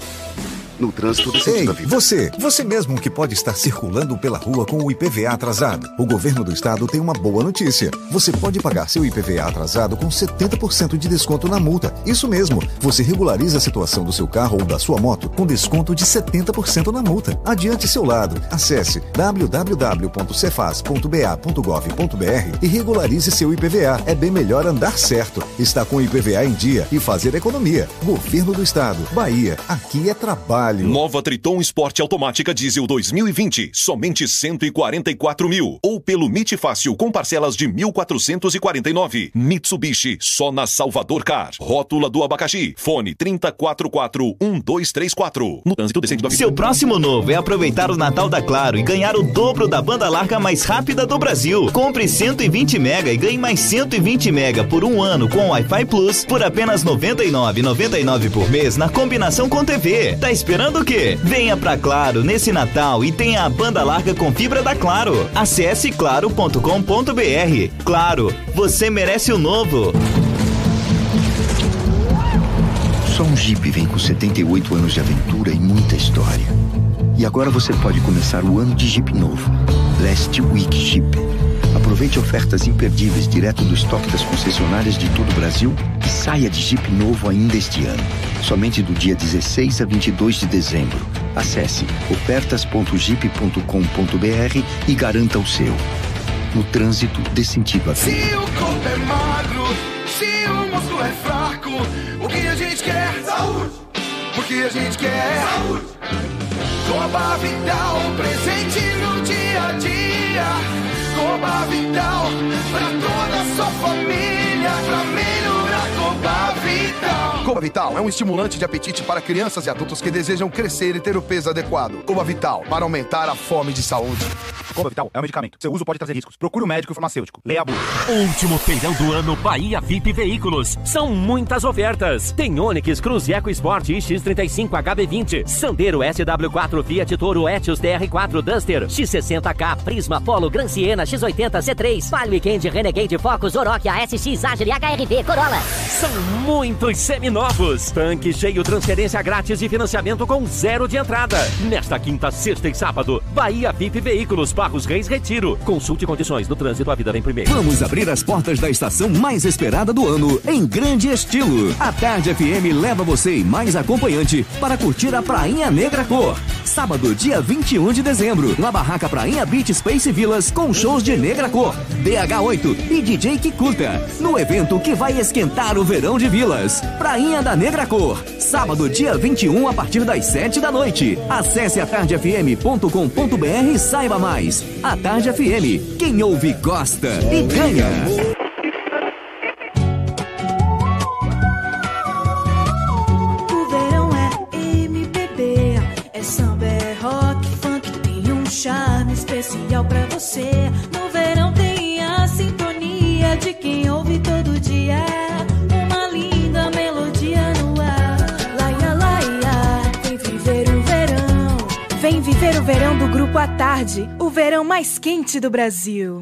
No trânsito do Ei, você, você mesmo que pode estar circulando pela rua com o IPVA atrasado. O governo do estado tem uma boa notícia. Você pode pagar seu IPVA atrasado com 70% de desconto na multa. Isso mesmo, você regulariza a situação do seu carro ou da sua moto com desconto de 70% na multa. Adiante seu lado. Acesse www.cefaz.ba.gov.br e regularize seu IPVA. É bem melhor andar certo, estar com o IPVA em dia e fazer economia. Governo do estado, Bahia, aqui é trabalho. Nova Triton Sport Automática Diesel 2020, somente 144 mil. Ou pelo MIT Fácil com parcelas de 1.449. Mitsubishi, só na Salvador Car. Rótula do abacaxi. Fone 3044-1234. No trânsito decente do Seu próximo novo é aproveitar o Natal da Claro e ganhar o dobro da banda larga mais rápida do Brasil. Compre 120 mega e ganhe mais 120 mega por um ano com Wi-Fi Plus por apenas R$ 99,99 por mês na combinação com TV. Tá esperando o quê? Venha pra Claro nesse Natal e tenha a banda larga com fibra da Claro. Acesse claro.com.br. Claro, você merece o novo. Só um Jeep vem com 78 anos de aventura e muita história. E agora você pode começar o ano de Jeep novo. Last Week Jeep. Aproveite ofertas imperdíveis direto do estoque das concessionárias de todo o Brasil e saia de Jeep novo ainda este ano. Somente do dia 16 a 22 de dezembro. Acesse ofertas.jeep.com.br e garanta o seu. No trânsito, dê sentido Se vida. o corpo é magro, se o músculo é fraco, o que a gente quer? Saúde! O que a gente quer? Saúde! Coba Vital, presente no dia a dia. Coba Vital, pra toda a sua família, pra melhorar Coba Vital. É um estimulante de apetite para crianças e adultos que desejam crescer e ter o peso adequado. Coba Vital, para aumentar a fome de saúde. Coba Vital é um medicamento. Seu uso pode trazer riscos. Procure o médico farmacêutico. Leia a bula. Último feirão do ano Bahia VIP Veículos. São muitas ofertas. Tem Onix, Cruze EcoSport X35 HB20, Sandero SW4 Fiat Toro Etios TR4 Duster, X60K Prisma Polo Gran Siena X80 C3, Palio Weekend Renegade Focus Oroch ASX Agile HRV Corolla. São muitos seminovos. Tanque cheio, transferência grátis e financiamento com zero de entrada. Nesta quinta, sexta e sábado, Bahia VIP Veículos, Barros Reis Retiro. Consulte condições no trânsito, a vida vem primeiro. Vamos abrir as portas da estação mais esperada do ano em grande estilo. A Tarde FM leva você e mais acompanhante para curtir a Prainha Negra Cor. sábado, dia 21 de dezembro, na barraca Prainha Beach Space Villas, com shows de Negra Cor, DH8 e DJ curta. No evento que vai esquentar o verão de Vilas. Prainha da Negra Cor, sábado, dia 21, a partir das 7 da noite. Acesse atardefm.com.br e saiba mais. A Tarde FM, quem ouve gosta e ganha. O verão é MPB, é samba, é rock, funk, tem um charme especial pra você. No verão tem a sintonia de quem ouve todo dia. O verão do Grupo à Tarde, o verão mais quente do Brasil.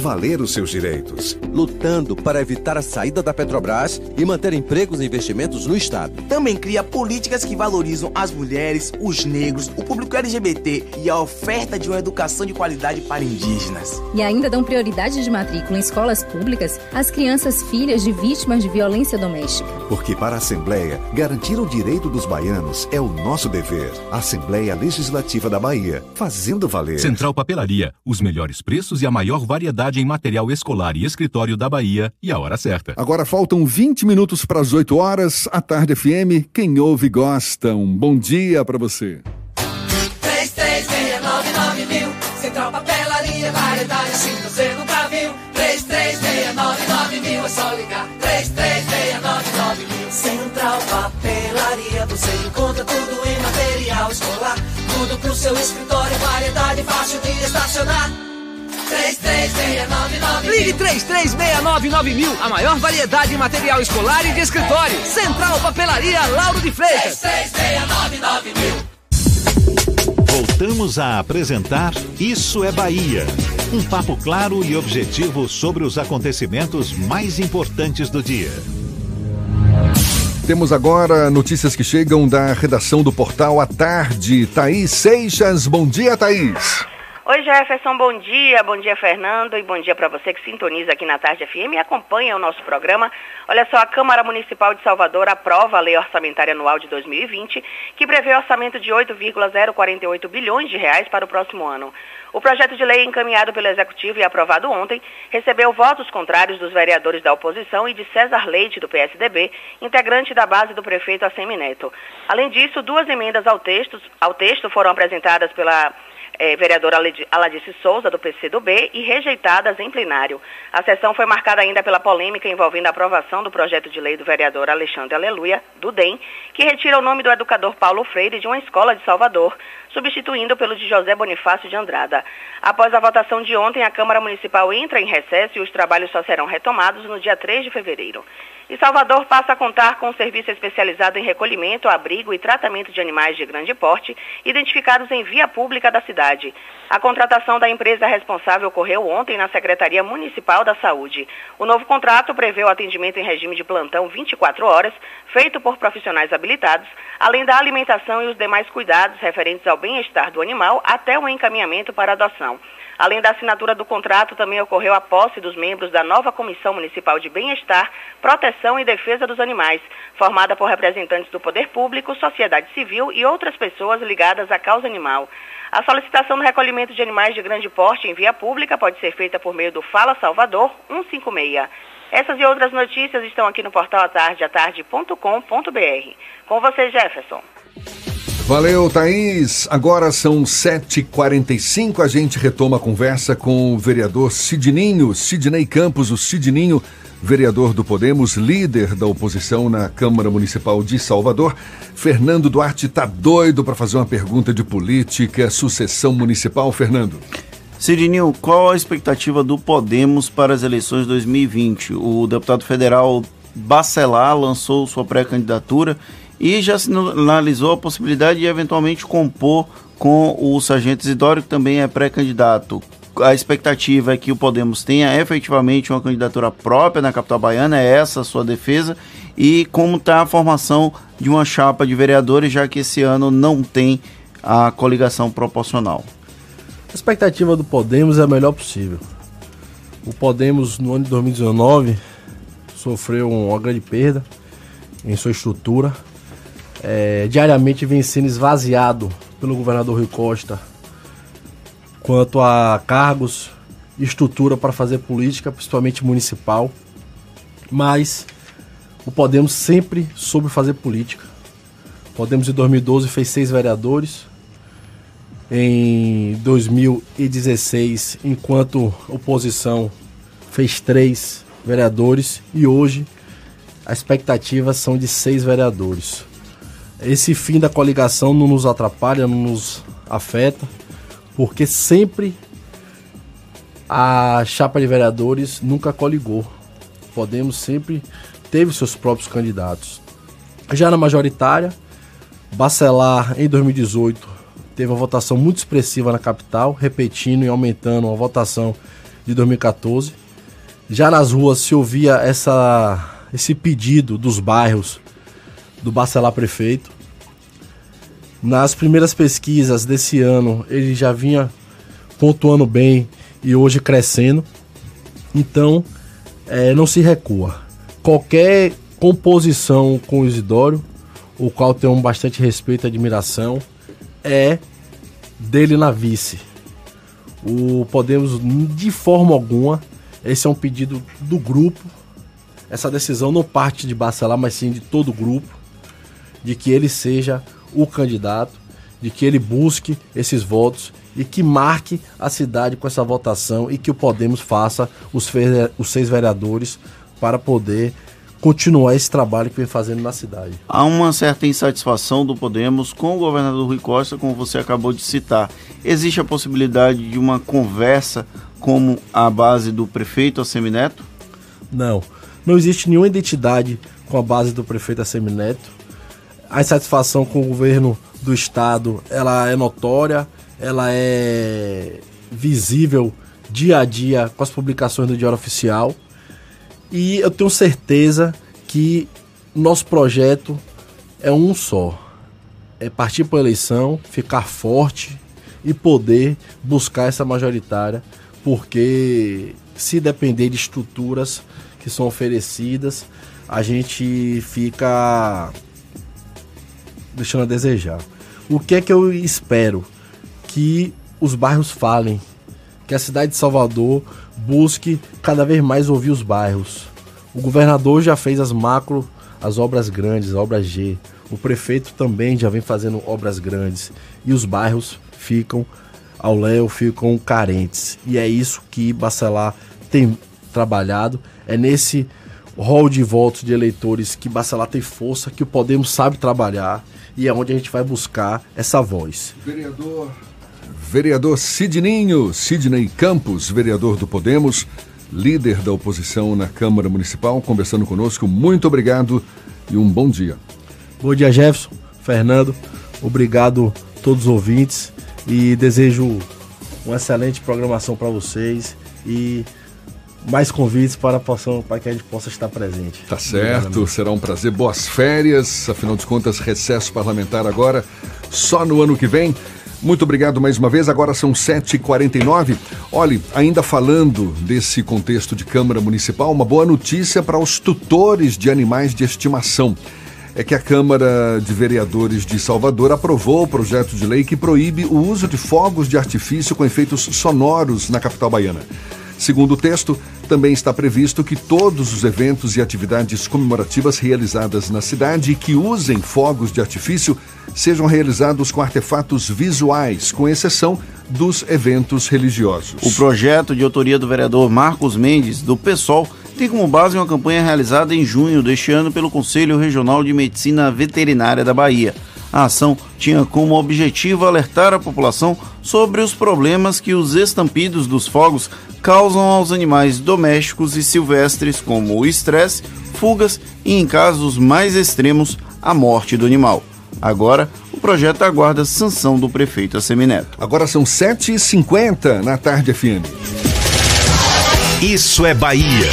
valer os seus direitos. lutando para evitar a saída da Petrobras e manter empregos e investimentos no Estado. Também cria políticas que valorizam as mulheres, os negros, o público LGBT e a oferta de uma educação de qualidade para indígenas. E ainda dão prioridade de matrícula em escolas públicas às crianças filhas de vítimas de violência doméstica. Porque para a Assembleia, garantir o direito dos baianos é o nosso dever. Assembleia Legislativa da Bahia, fazendo valer. Central Papelaria, os melhores preços e a maior variedade em material escolar e escritório da Bahia e a hora certa. Agora faltam 20 minutos para as 8 horas. A Tarde FM, quem ouve gosta. Um bom dia para você. 3369 mil. Central Papelaria, variedade assim você nunca viu. 3369 mil, é só ligar. 3369 mil. Central Papelaria, você encontra tudo em material escolar. Tudo pro seu escritório, variedade fácil de estacionar. 3369 Ligue 3369 mil, a maior variedade em material escolar e de escritório. Central Papelaria Lauro de Freitas. 3369 mil. Voltamos a apresentar Isso é Bahia. Um papo claro e objetivo sobre os acontecimentos mais importantes do dia. Temos agora notícias que chegam da redação do portal à tarde. Thaís Seixas, bom dia, Thaís. Oi Jefferson, bom dia, bom dia Fernando e bom dia para você que sintoniza aqui na Tarde FM e acompanha o nosso programa. Olha só, a Câmara Municipal de Salvador aprova a Lei Orçamentária Anual de 2020, que prevê orçamento de 8,048 bilhões de reais para o próximo ano. O projeto de lei encaminhado pelo Executivo e aprovado ontem recebeu votos contrários dos vereadores da oposição e de César Leite, do PSDB, integrante da base do prefeito Assemineto. Além disso, duas emendas ao texto, ao texto foram apresentadas pela eh, vereadora Aladice Souza, do PCdoB, e rejeitadas em plenário. A sessão foi marcada ainda pela polêmica envolvendo a aprovação do projeto de lei do vereador Alexandre Aleluia, do DEM, que retira o nome do educador Paulo Freire de uma escola de Salvador, substituindo pelo de José Bonifácio de Andrada. Após a votação de ontem, a Câmara Municipal entra em recesso e os trabalhos só serão retomados no dia 3 de fevereiro. E Salvador passa a contar com um serviço especializado em recolhimento, abrigo e tratamento de animais de grande porte, identificados em via pública da cidade. A contratação da empresa responsável ocorreu ontem na Secretaria Municipal da Saúde. O novo contrato prevê o atendimento em regime de plantão 24 horas, feito por profissionais habilitados, além da alimentação e os demais cuidados referentes ao bem-estar do animal até o encaminhamento para adoção. Além da assinatura do contrato, também ocorreu a posse dos membros da nova Comissão Municipal de Bem-Estar, Proteção e Defesa dos Animais, formada por representantes do Poder Público, sociedade civil e outras pessoas ligadas à causa animal. A solicitação do recolhimento de animais de grande porte em via pública pode ser feita por meio do Fala Salvador 156. Essas e outras notícias estão aqui no portal atardeatarde.com.br. Com você, Jefferson. Valeu, Thaís. Agora são 7h45. A gente retoma a conversa com o vereador Sidninho, Sidney Campos, o Sidninho, vereador do Podemos, líder da oposição na Câmara Municipal de Salvador. Fernando Duarte tá doido para fazer uma pergunta de política, sucessão municipal. Fernando. Sidnil, qual a expectativa do Podemos para as eleições de 2020? O deputado federal Bacelar lançou sua pré-candidatura e já sinalizou a possibilidade de eventualmente compor com o Sargento Isidoro, que também é pré-candidato. A expectativa é que o Podemos tenha efetivamente uma candidatura própria na capital baiana, é essa a sua defesa, e como está a formação de uma chapa de vereadores, já que esse ano não tem a coligação proporcional. A expectativa do Podemos é a melhor possível. O Podemos, no ano de 2019, sofreu uma grande perda em sua estrutura. É, diariamente vem sendo esvaziado pelo governador Rui Costa quanto a cargos e estrutura para fazer política, principalmente municipal. Mas o Podemos sempre soube fazer política. Podemos em 2012 fez seis vereadores. Em 2016, enquanto oposição, fez três vereadores. E hoje a expectativa são de seis vereadores. Esse fim da coligação não nos atrapalha, não nos afeta, porque sempre a chapa de vereadores nunca coligou. Podemos sempre teve seus próprios candidatos. Já na majoritária, Bacelar em 2018 teve uma votação muito expressiva na capital, repetindo e aumentando a votação de 2014. Já nas ruas se ouvia essa, esse pedido dos bairros do Bacelar Prefeito. Nas primeiras pesquisas desse ano, ele já vinha pontuando bem e hoje crescendo. Então, é, não se recua. Qualquer composição com o Isidório, o qual tenho bastante respeito e admiração, é dele na vice. O Podemos, de forma alguma, esse é um pedido do grupo. Essa decisão não parte de Bacelar, mas sim de todo o grupo, de que ele seja o candidato, de que ele busque esses votos e que marque a cidade com essa votação e que o Podemos faça os, os seis vereadores para poder continuar esse trabalho que vem fazendo na cidade. Há uma certa insatisfação do Podemos com o governador Rui Costa, como você acabou de citar. Existe a possibilidade de uma conversa como a base do prefeito Assemineto? Não, não existe nenhuma identidade com a base do prefeito Assemineto a insatisfação com o governo do estado ela é notória, ela é visível dia a dia com as publicações do Diário Oficial. E eu tenho certeza que nosso projeto é um só. É partir para a eleição, ficar forte e poder buscar essa majoritária, porque se depender de estruturas que são oferecidas, a gente fica deixando a desejar. O que é que eu espero? Que os bairros falem, que a cidade de Salvador busque cada vez mais ouvir os bairros. O governador já fez as macro, as obras grandes, a obra G. O prefeito também já vem fazendo obras grandes. E os bairros ficam ao léu, ficam carentes. E é isso que Bacelar tem trabalhado. É nesse rol de votos de eleitores que Bacelar tem força, que o Podemos sabe trabalhar e é onde a gente vai buscar essa voz. Vereador, vereador Sidninho, Sidney Campos, vereador do Podemos, líder da oposição na Câmara Municipal, conversando conosco. Muito obrigado e um bom dia. Bom dia, Jefferson, Fernando. Obrigado a todos os ouvintes e desejo uma excelente programação para vocês e mais convites para, possam, para que a gente possa estar presente. Tá certo, será um prazer. Boas férias, afinal de contas, recesso parlamentar agora, só no ano que vem. Muito obrigado mais uma vez. Agora são 7h49. Olhe, ainda falando desse contexto de Câmara Municipal, uma boa notícia para os tutores de animais de estimação. É que a Câmara de Vereadores de Salvador aprovou o projeto de lei que proíbe o uso de fogos de artifício com efeitos sonoros na capital baiana. Segundo o texto, também está previsto que todos os eventos e atividades comemorativas realizadas na cidade que usem fogos de artifício sejam realizados com artefatos visuais, com exceção dos eventos religiosos. O projeto de autoria do vereador Marcos Mendes, do PSOL, tem como base uma campanha realizada em junho deste ano pelo Conselho Regional de Medicina Veterinária da Bahia. A ação tinha como objetivo alertar a população sobre os problemas que os estampidos dos fogos causam aos animais domésticos e silvestres, como o estresse, fugas e, em casos mais extremos, a morte do animal. Agora, o projeto aguarda sanção do prefeito Assemineto. Agora são 7h50 na tarde FM. Isso é Bahia.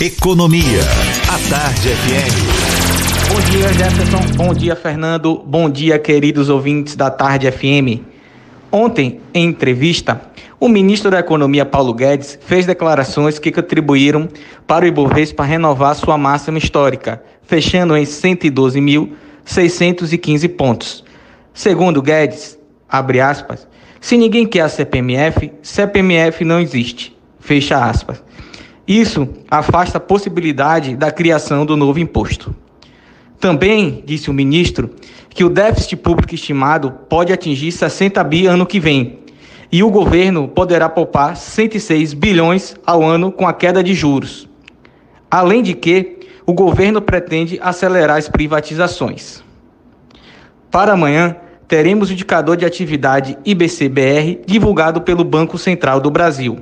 Economia. A Tarde FM. Bom dia, Jefferson. Bom dia, Fernando. Bom dia, queridos ouvintes da Tarde FM. Ontem, em entrevista, o ministro da Economia, Paulo Guedes, fez declarações que contribuíram para o Ibovespa renovar sua máxima histórica, fechando em 112.615 pontos. Segundo Guedes, abre aspas, se ninguém quer a CPMF, CPMF não existe. Fecha aspas. Isso afasta a possibilidade da criação do novo imposto. Também, disse o ministro, que o déficit público estimado pode atingir 60 bi ano que vem, e o governo poderá poupar 106 bilhões ao ano com a queda de juros. Além de que, o governo pretende acelerar as privatizações. Para amanhã, teremos o indicador de atividade IBCBR divulgado pelo Banco Central do Brasil.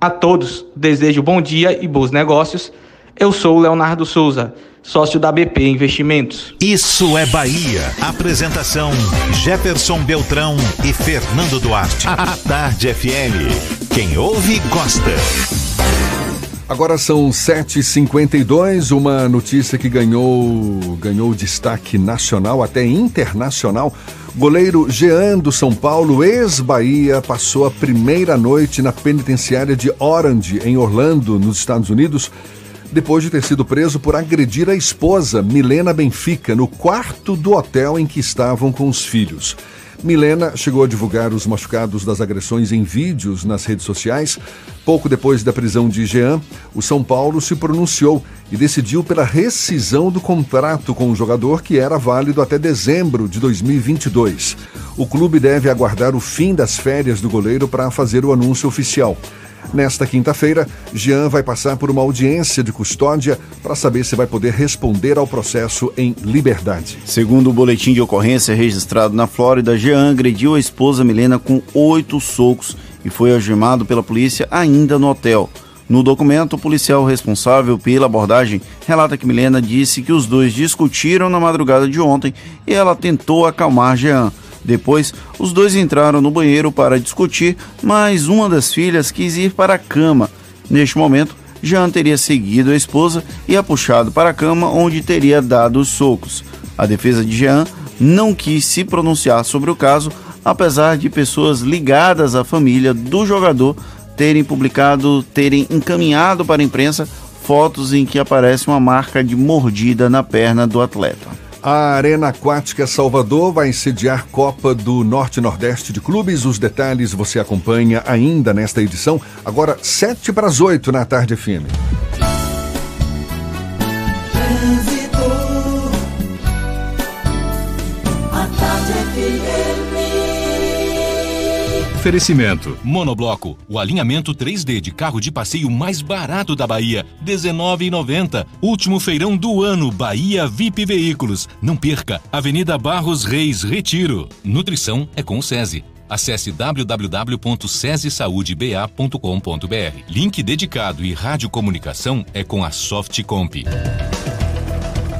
A todos, desejo bom dia e bons negócios. Eu sou Leonardo Souza, sócio da BP Investimentos. Isso é Bahia. Apresentação: Jefferson Beltrão e Fernando Duarte. A Tarde FM. Quem ouve, gosta. Agora são 7h52, uma notícia que ganhou, ganhou destaque nacional, até internacional. Goleiro Jean do São Paulo, ex-Bahia, passou a primeira noite na penitenciária de Orange, em Orlando, nos Estados Unidos, depois de ter sido preso por agredir a esposa, Milena Benfica, no quarto do hotel em que estavam com os filhos. Milena chegou a divulgar os machucados das agressões em vídeos nas redes sociais. Pouco depois da prisão de Jean, o São Paulo se pronunciou e decidiu pela rescisão do contrato com o jogador, que era válido até dezembro de 2022. O clube deve aguardar o fim das férias do goleiro para fazer o anúncio oficial. Nesta quinta-feira, Jean vai passar por uma audiência de custódia para saber se vai poder responder ao processo em liberdade. Segundo o boletim de ocorrência registrado na Flórida, Jean agrediu a esposa Milena com oito socos e foi algemado pela polícia ainda no hotel. No documento, o policial responsável pela abordagem relata que Milena disse que os dois discutiram na madrugada de ontem e ela tentou acalmar Jean. Depois, os dois entraram no banheiro para discutir, mas uma das filhas quis ir para a cama. Neste momento, Jean teria seguido a esposa e a puxado para a cama, onde teria dado os socos. A defesa de Jean não quis se pronunciar sobre o caso, apesar de pessoas ligadas à família do jogador terem publicado, terem encaminhado para a imprensa fotos em que aparece uma marca de mordida na perna do atleta. A Arena Aquática Salvador vai sediar Copa do Norte Nordeste de Clubes. Os detalhes você acompanha ainda nesta edição. Agora, 7 para as 8 na tarde FM. Oferecimento: Monobloco, o alinhamento 3D de carro de passeio mais barato da Bahia, R$ 19,90. Último feirão do ano, Bahia VIP Veículos. Não perca, Avenida Barros Reis, Retiro. Nutrição é com o SESI. Acesse www.cesesaudeba.com.br. Link dedicado e radiocomunicação é com a Softcomp.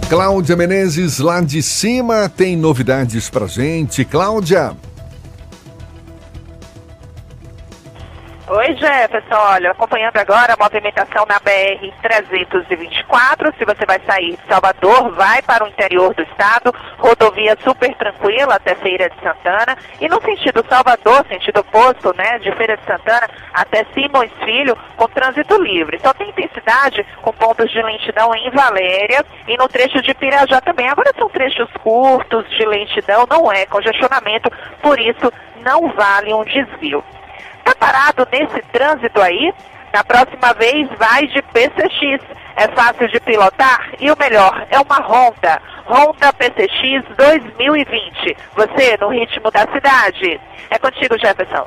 Cláudia Menezes, lá de cima, tem novidades pra gente. Cláudia. Oi, Jefferson. Olha, acompanhando agora a movimentação na BR-324. Se você vai sair de Salvador, vai para o interior do estado. Rodovia super tranquila até Feira de Santana. E no sentido Salvador, sentido oposto, né, de Feira de Santana até Simões Filho, com trânsito livre. Só tem intensidade com pontos de lentidão em Valéria e no trecho de Pirajá também. Agora são trechos curtos de lentidão, não é congestionamento, por isso não vale um desvio. Tá parado nesse trânsito aí? Na próxima vez vai de PCX. É fácil de pilotar e o melhor, é uma Honda. Honda PCX 2020. Você no ritmo da cidade. É contigo, Jefferson.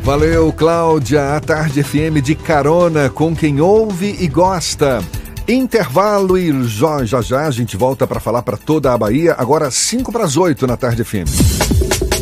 Valeu, Cláudia. A Tarde FM de carona com quem ouve e gosta. Intervalo e já já, já a gente volta para falar para toda a Bahia. Agora 5 para as 8 na Tarde FM.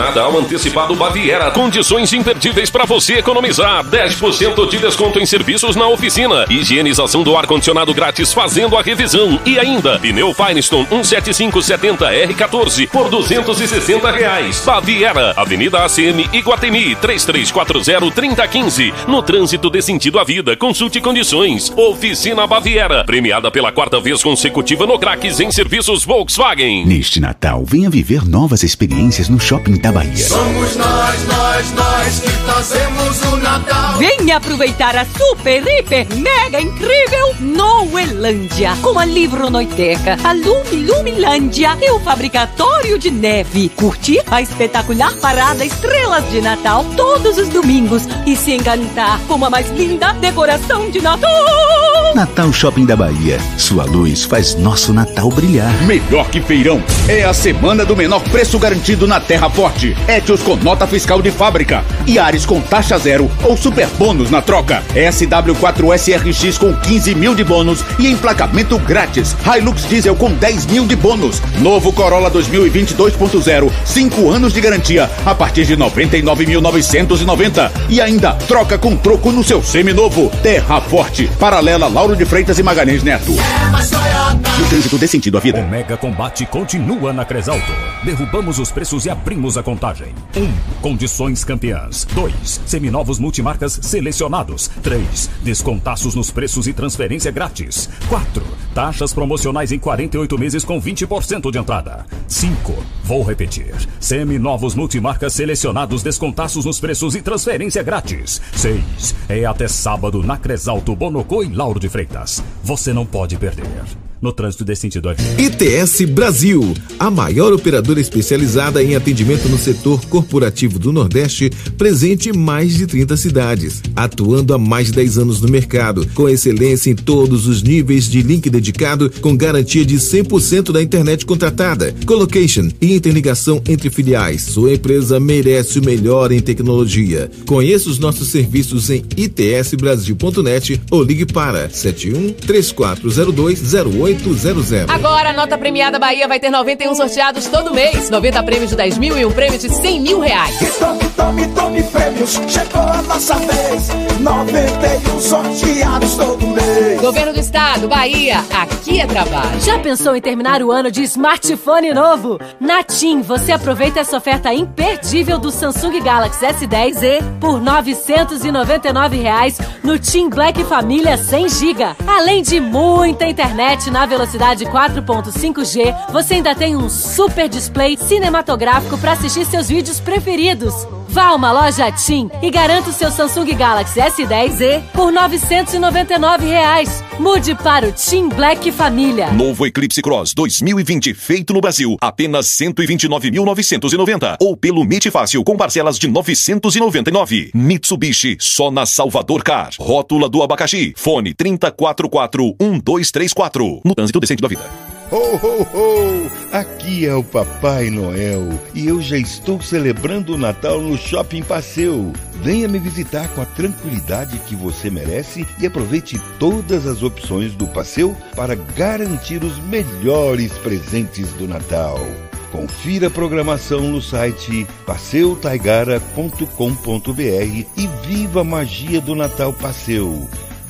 Natal antecipado Baviera. Condições imperdíveis para você economizar. 10% de desconto em serviços na oficina. Higienização do ar-condicionado grátis fazendo a revisão. E ainda, pneu Firestone 17570 R14 por 260 reais. Baviera, Avenida ACM Iguatemi 3340 3015. No trânsito de sentido à vida, consulte condições. Oficina Baviera, premiada pela quarta vez consecutiva no Craques em serviços Volkswagen. Neste Natal, venha viver novas experiências no Shopping da Bahia. Somos nós, nós, nós que fazemos o Natal. Venha aproveitar a super, hiper, mega incrível Noelândia, com a Livronoiteca, a Lume Lumilândia e o Fabricatório de Neve. Curtir a espetacular parada Estrelas de Natal todos os domingos e se encantar com a mais linda decoração de Natal. Natal Shopping da Bahia. Sua luz faz nosso Natal brilhar. Melhor que feirão. É a semana do menor preço garantido na Terra Forte. Etios com nota fiscal de fábrica. E Ares com taxa zero ou super bônus na troca. SW4SRX com 15 mil de bônus e emplacamento grátis. Hilux Diesel com 10 mil de bônus. Novo Corolla 2020 2.0. 5 anos de garantia a partir de 99.990. E ainda troca com troco no seu seminovo. Terra Forte. Paralela Lauro de Freitas e Magalhães Neto. No trânsito dê sentido à vida. O mega combate continua na Cresalto. Derrubamos os preços e abrimos a contagem. 1. Um, condições campeãs. 2. Seminovos multimarcas selecionados. 3. Descontaços nos preços e transferência grátis. 4. Taxas promocionais em 48 meses com 20% de entrada. 5. Vou repetir. Seminovos multimarcas selecionados, descontaços nos preços e transferência grátis. 6. É até sábado na Cresalto, Bonocô e Lauro de Freitas. Você não pode perder. No trânsito desse sentido. ITS Brasil, a maior operadora especializada em atendimento no setor corporativo do Nordeste, presente em mais de 30 cidades, atuando há mais de 10 anos no mercado, com excelência em todos os níveis de link dedicado, com garantia de 100% da internet contratada, colocation e interligação entre filiais. Sua empresa merece o melhor em tecnologia. Conheça os nossos serviços em itsbrasil.net ou ligue para 71 3402 0800. Agora a nota premiada Bahia vai ter 91 sorteados todo mês. 90 prêmios de 10 mil e um prêmio de 100 mil reais. Tome, tome, tome prêmios. Chegou a nossa vez. 91 sorteados todo mês. Governo do Estado, Bahia, aqui é trabalho. Já pensou em terminar o ano de smartphone novo? Na TIM, você aproveita essa oferta imperdível do Samsung Galaxy S10e por 999 reais no TIM Black Família 100 GB. Além de muita internet na velocidade 4.5G, você ainda tem um super display cinematográfico para assistir seus vídeos preferidos. Vá a uma loja TIM e garanta o seu Samsung Galaxy S10e por 999 reais. Mude para o TIM Black Família. Novo Eclipse Cross 2020, feito no Brasil, apenas 129.990 ou pelo MIT Fácil com parcelas de 999. Mitsubishi, só na Salvador Car. Rótula do abacaxi. Fone 30441234. No trânsito decente da vida. Ho, ho, ho! Aqui é o Papai Noel e eu já estou celebrando o Natal no Shopping Passeio. Venha me visitar com a tranquilidade que você merece e aproveite todas as opções do passeio para garantir os melhores presentes do Natal. Confira a programação no site passeutaigara.com.br e viva a magia do Natal Passeio.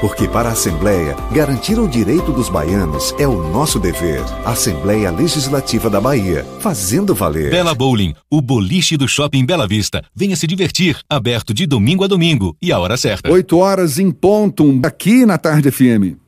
Porque para a Assembleia, garantir o direito dos baianos é o nosso dever. Assembleia Legislativa da Bahia, fazendo valer. Bela Bowling, o boliche do Shopping Bela Vista. Venha se divertir, aberto de domingo a domingo e a hora certa. 8 horas em ponto, aqui na Tarde FM.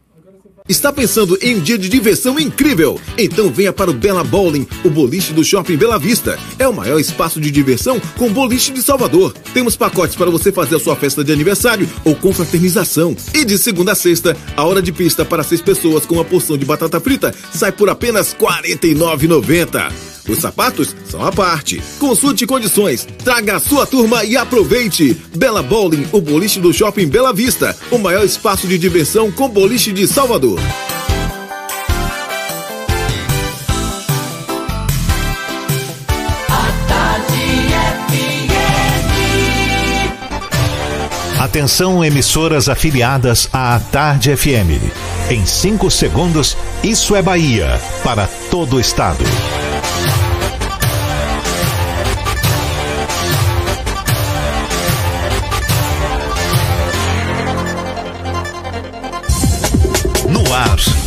Está pensando em um dia de diversão incrível? Então venha para o Bela Bowling, o boliche do Shopping Bela Vista. É o maior espaço de diversão com boliche de Salvador. Temos pacotes para você fazer a sua festa de aniversário ou confraternização. E de segunda a sexta, a hora de pista para seis pessoas com uma porção de batata frita sai por apenas R$ 49,90. Os sapatos são à parte. Consulte condições, traga a sua turma e aproveite. Bela Bowling, o boliche do Shopping Bela Vista, o maior espaço de diversão com boliche de Salvador. Atenção, emissoras afiliadas à Tarde FM. Em 5 segundos, isso é Bahia para todo o estado.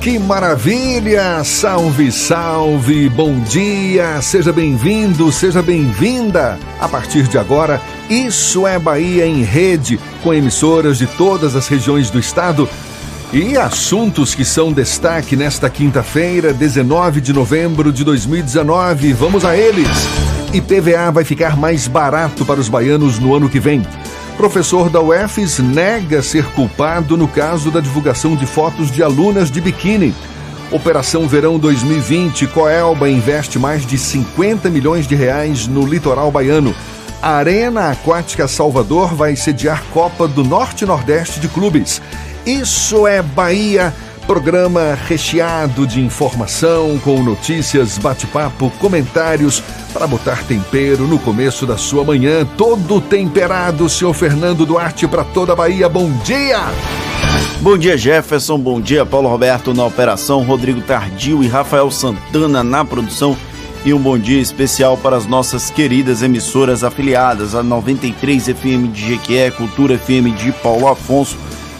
Que maravilha! Salve, salve! Bom dia! Seja bem-vindo, seja bem-vinda! A partir de agora, Isso é Bahia em rede, com emissoras de todas as regiões do estado e assuntos que são destaque nesta quinta-feira, 19 de novembro de 2019. Vamos a eles! IPVA vai ficar mais barato para os baianos no ano que vem. Professor da UFES nega ser culpado no caso da divulgação de fotos de alunas de biquíni. Operação Verão 2020, Coelba investe mais de 50 milhões de reais no litoral baiano. A Arena Aquática Salvador vai sediar Copa do Norte e Nordeste de Clubes. Isso é Bahia, programa recheado de informação, com notícias, bate-papo, comentários para botar tempero no começo da sua manhã. Todo temperado, senhor Fernando Duarte, para toda a Bahia. Bom dia! Bom dia, Jefferson. Bom dia, Paulo Roberto na operação, Rodrigo Tardio e Rafael Santana na produção. E um bom dia especial para as nossas queridas emissoras afiliadas, a 93 FM de Jequié, Cultura FM de Paulo Afonso,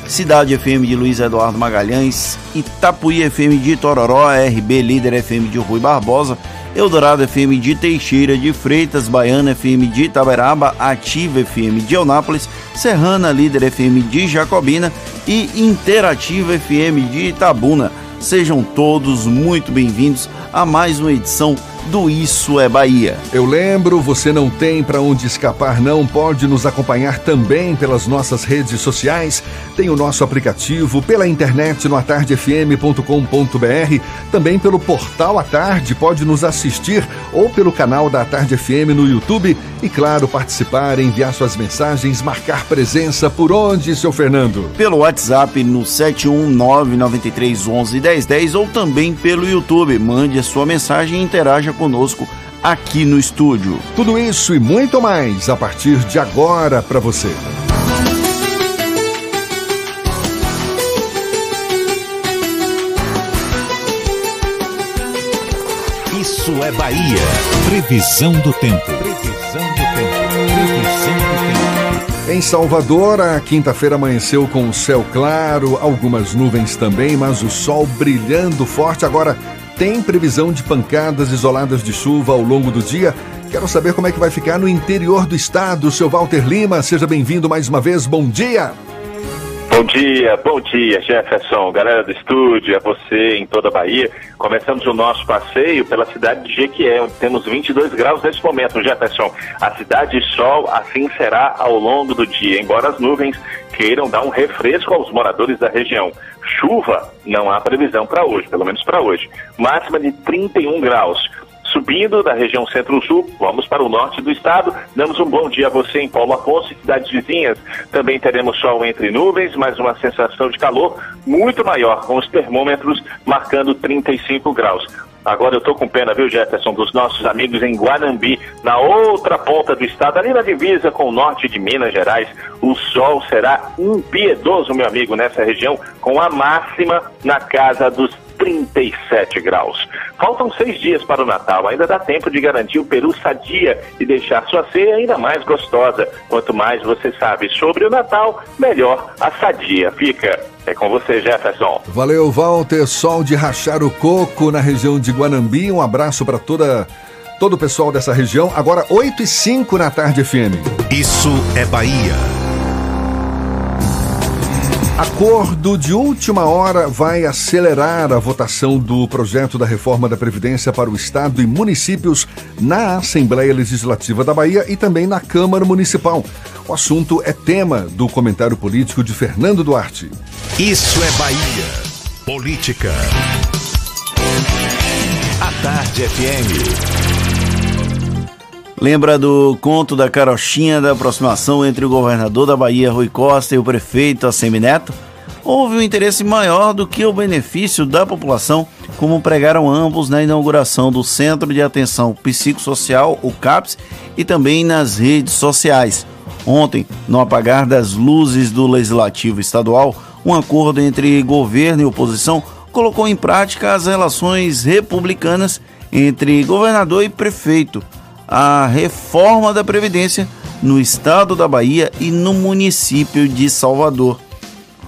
Cidade FM de Luiz Eduardo Magalhães, Itapuí FM de Tororó, RB Líder FM de Rui Barbosa, Eldorado FM de Teixeira de Freitas, Baiana FM de Itaberaba, Ativa FM de Eunápolis, Serrana Líder FM de Jacobina e Interativa FM de Itabuna. Sejam todos muito bem-vindos a mais uma edição do Isso é Bahia. Eu lembro, você não tem para onde escapar não, pode nos acompanhar também pelas nossas redes sociais, tem o nosso aplicativo, pela internet no atardefm.com.br, também pelo portal A Tarde, pode nos assistir ou pelo canal da Tarde FM no YouTube e claro, participar, enviar suas mensagens, marcar presença por onde, seu Fernando? Pelo WhatsApp no 71993111010 ou também pelo YouTube. Mande a sua mensagem e interaja conosco aqui no estúdio. Tudo isso e muito mais a partir de agora para você. Isso é Bahia. Previsão do tempo. Previsão do tempo. Previsão do tempo. Em Salvador, a quinta-feira amanheceu com o céu claro, algumas nuvens também, mas o sol brilhando forte. Agora, tem previsão de pancadas isoladas de chuva ao longo do dia. Quero saber como é que vai ficar no interior do estado. Seu Walter Lima, seja bem-vindo mais uma vez. Bom dia. Bom dia, bom dia, Jefferson, galera do estúdio, a você em toda a Bahia. Começamos o nosso passeio pela cidade de Jequié, onde temos 22 graus nesse momento, Jefferson. A cidade de sol assim será ao longo do dia, embora as nuvens queiram dar um refresco aos moradores da região. Chuva não há previsão para hoje, pelo menos para hoje. Máxima de 31 graus. Subindo da região centro-sul, vamos para o norte do estado. Damos um bom dia a você em Paulo Afonso e cidades vizinhas. Também teremos sol entre nuvens, mas uma sensação de calor muito maior, com os termômetros marcando 35 graus. Agora eu tô com pena, viu, Jefferson, dos nossos amigos em Guanambi, na outra ponta do estado, ali na divisa com o norte de Minas Gerais. O sol será impiedoso, meu amigo, nessa região, com a máxima na casa dos 37 graus. Faltam seis dias para o Natal, ainda dá tempo de garantir o peru sadia e deixar sua ceia ainda mais gostosa. Quanto mais você sabe sobre o Natal, melhor a sadia fica. É com você, Jefferson. Valeu, Walter. Sol de rachar o coco na região de Guanambi. Um abraço para toda todo o pessoal dessa região. Agora 8 e 5 na tarde FM. Isso é Bahia. Acordo de última hora vai acelerar a votação do projeto da reforma da Previdência para o Estado e municípios na Assembleia Legislativa da Bahia e também na Câmara Municipal. O assunto é tema do comentário político de Fernando Duarte. Isso é Bahia. Política. A Tarde FM. Lembra do conto da carochinha da aproximação entre o governador da Bahia, Rui Costa, e o prefeito Assemineto? Houve um interesse maior do que o benefício da população, como pregaram ambos na inauguração do Centro de Atenção Psicossocial, o CAPS, e também nas redes sociais. Ontem, no apagar das luzes do Legislativo Estadual, um acordo entre governo e oposição colocou em prática as relações republicanas entre governador e prefeito a reforma da Previdência no estado da Bahia e no município de Salvador.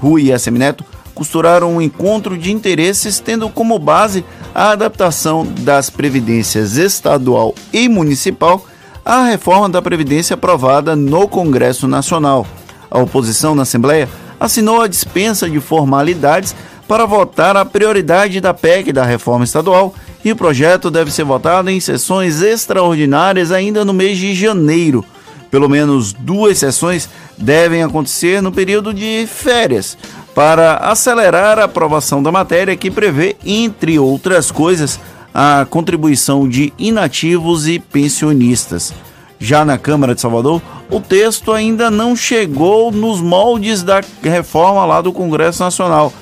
Rui e Assemineto costuraram um encontro de interesses tendo como base a adaptação das previdências estadual e municipal à reforma da Previdência aprovada no Congresso Nacional. A oposição na Assembleia assinou a dispensa de formalidades para votar a prioridade da PEC da reforma estadual e o projeto deve ser votado em sessões extraordinárias ainda no mês de janeiro. Pelo menos duas sessões devem acontecer no período de férias, para acelerar a aprovação da matéria que prevê, entre outras coisas, a contribuição de inativos e pensionistas. Já na Câmara de Salvador, o texto ainda não chegou nos moldes da reforma lá do Congresso Nacional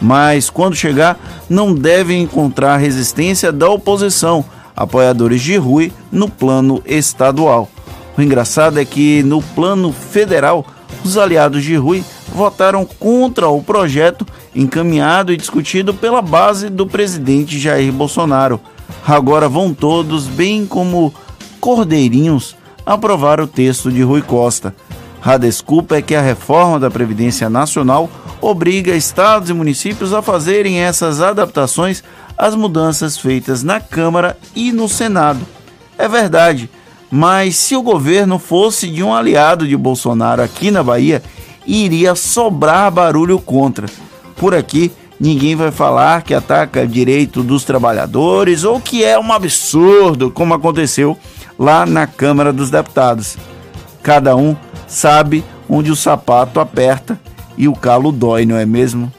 mas quando chegar, não deve encontrar resistência da oposição, apoiadores de Rui, no plano estadual. O engraçado é que no plano federal, os aliados de Rui votaram contra o projeto encaminhado e discutido pela base do presidente Jair Bolsonaro. Agora vão todos, bem como cordeirinhos, aprovar o texto de Rui Costa. A desculpa é que a reforma da Previdência Nacional obriga estados e municípios a fazerem essas adaptações às mudanças feitas na Câmara e no Senado. É verdade, mas se o governo fosse de um aliado de Bolsonaro aqui na Bahia, iria sobrar barulho contra. Por aqui, ninguém vai falar que ataca direito dos trabalhadores ou que é um absurdo, como aconteceu lá na Câmara dos Deputados. Cada um sabe onde o sapato aperta e o calo dói, não é mesmo?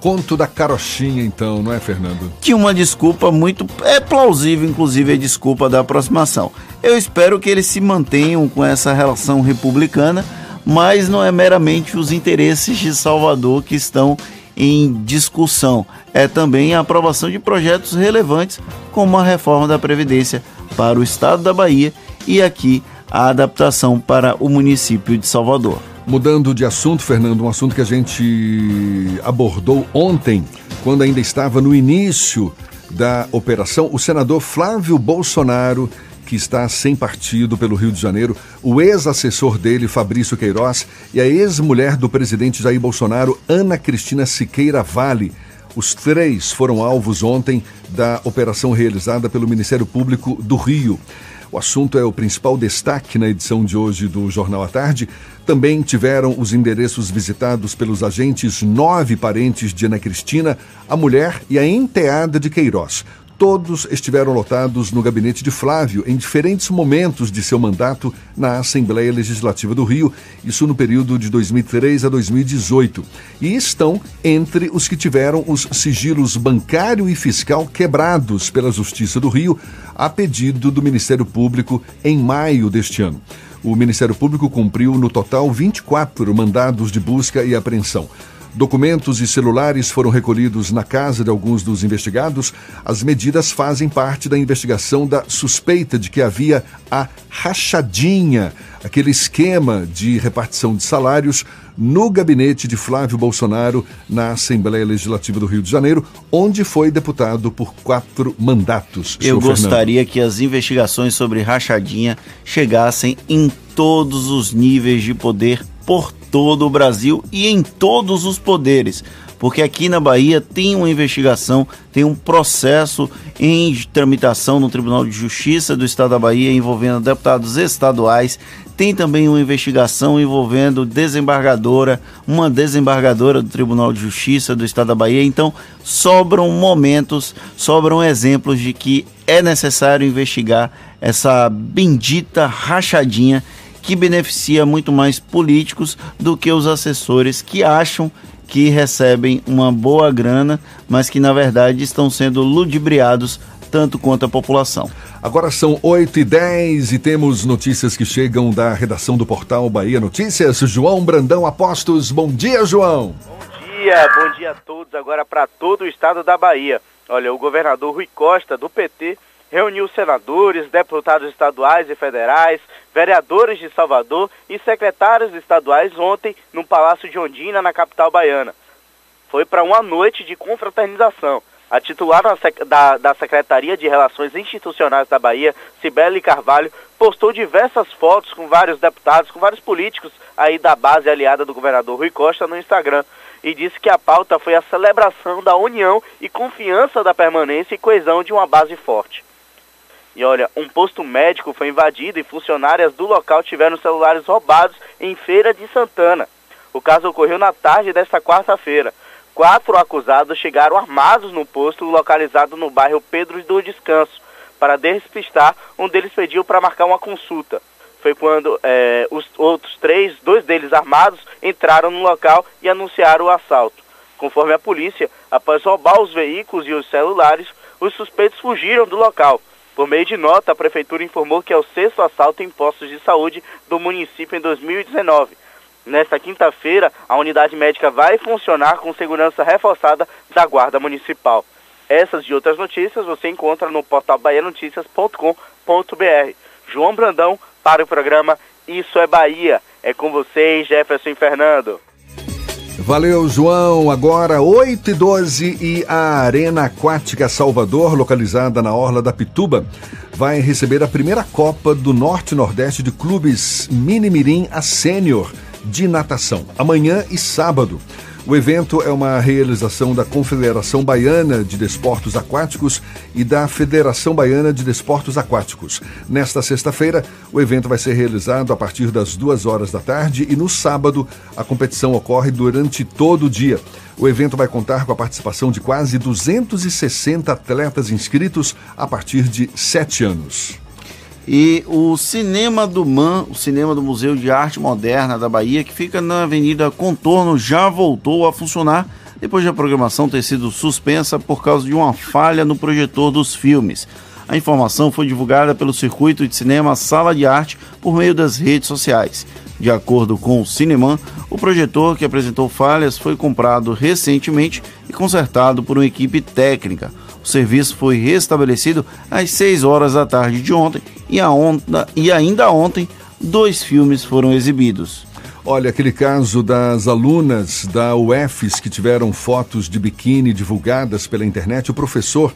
Conto da carochinha, então, não é, Fernando? Que uma desculpa muito. É plausível, inclusive, a desculpa da aproximação. Eu espero que eles se mantenham com essa relação republicana, mas não é meramente os interesses de Salvador que estão em discussão. É também a aprovação de projetos relevantes, como a reforma da Previdência para o estado da Bahia e aqui a adaptação para o município de Salvador. Mudando de assunto, Fernando, um assunto que a gente abordou ontem, quando ainda estava no início da operação, o senador Flávio Bolsonaro, que está sem partido pelo Rio de Janeiro, o ex-assessor dele, Fabrício Queiroz, e a ex-mulher do presidente Jair Bolsonaro, Ana Cristina Siqueira Vale. Os três foram alvos ontem da operação realizada pelo Ministério Público do Rio. O assunto é o principal destaque na edição de hoje do Jornal à Tarde. Também tiveram os endereços visitados pelos agentes nove parentes de Ana Cristina, a mulher e a enteada de Queiroz. Todos estiveram lotados no gabinete de Flávio em diferentes momentos de seu mandato na Assembleia Legislativa do Rio, isso no período de 2003 a 2018. E estão entre os que tiveram os sigilos bancário e fiscal quebrados pela Justiça do Rio, a pedido do Ministério Público em maio deste ano. O Ministério Público cumpriu no total 24 mandados de busca e apreensão. Documentos e celulares foram recolhidos na casa de alguns dos investigados. As medidas fazem parte da investigação da suspeita de que havia a rachadinha, aquele esquema de repartição de salários no gabinete de Flávio Bolsonaro na Assembleia Legislativa do Rio de Janeiro, onde foi deputado por quatro mandatos. Eu gostaria Fernando. que as investigações sobre rachadinha chegassem em todos os níveis de poder por todo o Brasil e em todos os poderes, porque aqui na Bahia tem uma investigação, tem um processo em tramitação no Tribunal de Justiça do Estado da Bahia envolvendo deputados estaduais. Tem também uma investigação envolvendo desembargadora, uma desembargadora do Tribunal de Justiça do Estado da Bahia. Então, sobram momentos, sobram exemplos de que é necessário investigar essa bendita rachadinha que beneficia muito mais políticos do que os assessores que acham que recebem uma boa grana, mas que na verdade estão sendo ludibriados tanto quanto a população. Agora são 8 e 10 e temos notícias que chegam da redação do portal Bahia Notícias. João Brandão Apostos, bom dia, João. Bom dia, bom dia a todos. Agora para todo o estado da Bahia. Olha, o governador Rui Costa, do PT, reuniu senadores, deputados estaduais e federais, vereadores de Salvador e secretários estaduais ontem no Palácio de Ondina, na capital baiana. Foi para uma noite de confraternização. A titular da, da Secretaria de Relações Institucionais da Bahia, Cibele Carvalho, postou diversas fotos com vários deputados, com vários políticos aí da base aliada do governador Rui Costa no Instagram e disse que a pauta foi a celebração da união e confiança da permanência e coesão de uma base forte. E olha, um posto médico foi invadido e funcionárias do local tiveram celulares roubados em Feira de Santana. O caso ocorreu na tarde desta quarta-feira. Quatro acusados chegaram armados no posto localizado no bairro Pedro do Descanso. Para despistar, um deles pediu para marcar uma consulta. Foi quando é, os outros três, dois deles armados, entraram no local e anunciaram o assalto. Conforme a polícia, após roubar os veículos e os celulares, os suspeitos fugiram do local. Por meio de nota, a Prefeitura informou que é o sexto assalto em postos de saúde do município em 2019. Nesta quinta-feira, a unidade médica vai funcionar com segurança reforçada da Guarda Municipal. Essas e outras notícias você encontra no portal baianoticias.com.br. João Brandão para o programa Isso é Bahia. É com vocês, Jefferson Fernando. Valeu, João. Agora 8 e 12 e a Arena Aquática Salvador, localizada na Orla da Pituba, vai receber a primeira Copa do Norte-Nordeste de Clubes Mini Mirim a Sênior de Natação, amanhã e sábado. O evento é uma realização da Confederação Baiana de Desportos Aquáticos e da Federação Baiana de Desportos Aquáticos. Nesta sexta-feira, o evento vai ser realizado a partir das duas horas da tarde e no sábado a competição ocorre durante todo o dia. O evento vai contar com a participação de quase 260 atletas inscritos a partir de sete anos. E o Cinema do MAN, o cinema do Museu de Arte Moderna da Bahia, que fica na Avenida Contorno, já voltou a funcionar depois de a programação ter sido suspensa por causa de uma falha no projetor dos filmes. A informação foi divulgada pelo circuito de cinema Sala de Arte por meio das redes sociais. De acordo com o Cineman, o projetor que apresentou falhas foi comprado recentemente e consertado por uma equipe técnica. O serviço foi restabelecido às 6 horas da tarde de ontem e, onda, e ainda ontem dois filmes foram exibidos. Olha, aquele caso das alunas da UFES que tiveram fotos de biquíni divulgadas pela internet, o professor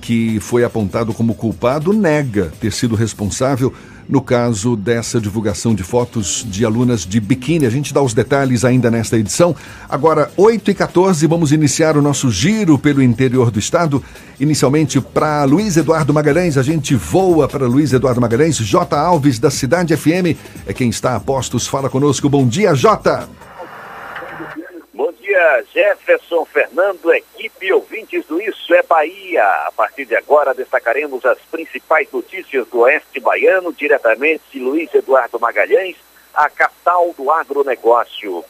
que foi apontado como culpado nega ter sido responsável no caso dessa divulgação de fotos de alunas de biquíni. A gente dá os detalhes ainda nesta edição. Agora, 8 e 14 vamos iniciar o nosso giro pelo interior do estado. Inicialmente para Luiz Eduardo Magalhães, a gente voa para Luiz Eduardo Magalhães. J. Alves, da Cidade FM, é quem está a postos. Fala conosco. Bom dia, Jota dia, Jefferson, Fernando, equipe ouvintes do Isso é Bahia. A partir de agora destacaremos as principais notícias do Oeste Baiano, diretamente de Luiz Eduardo Magalhães, a capital do agronegócio.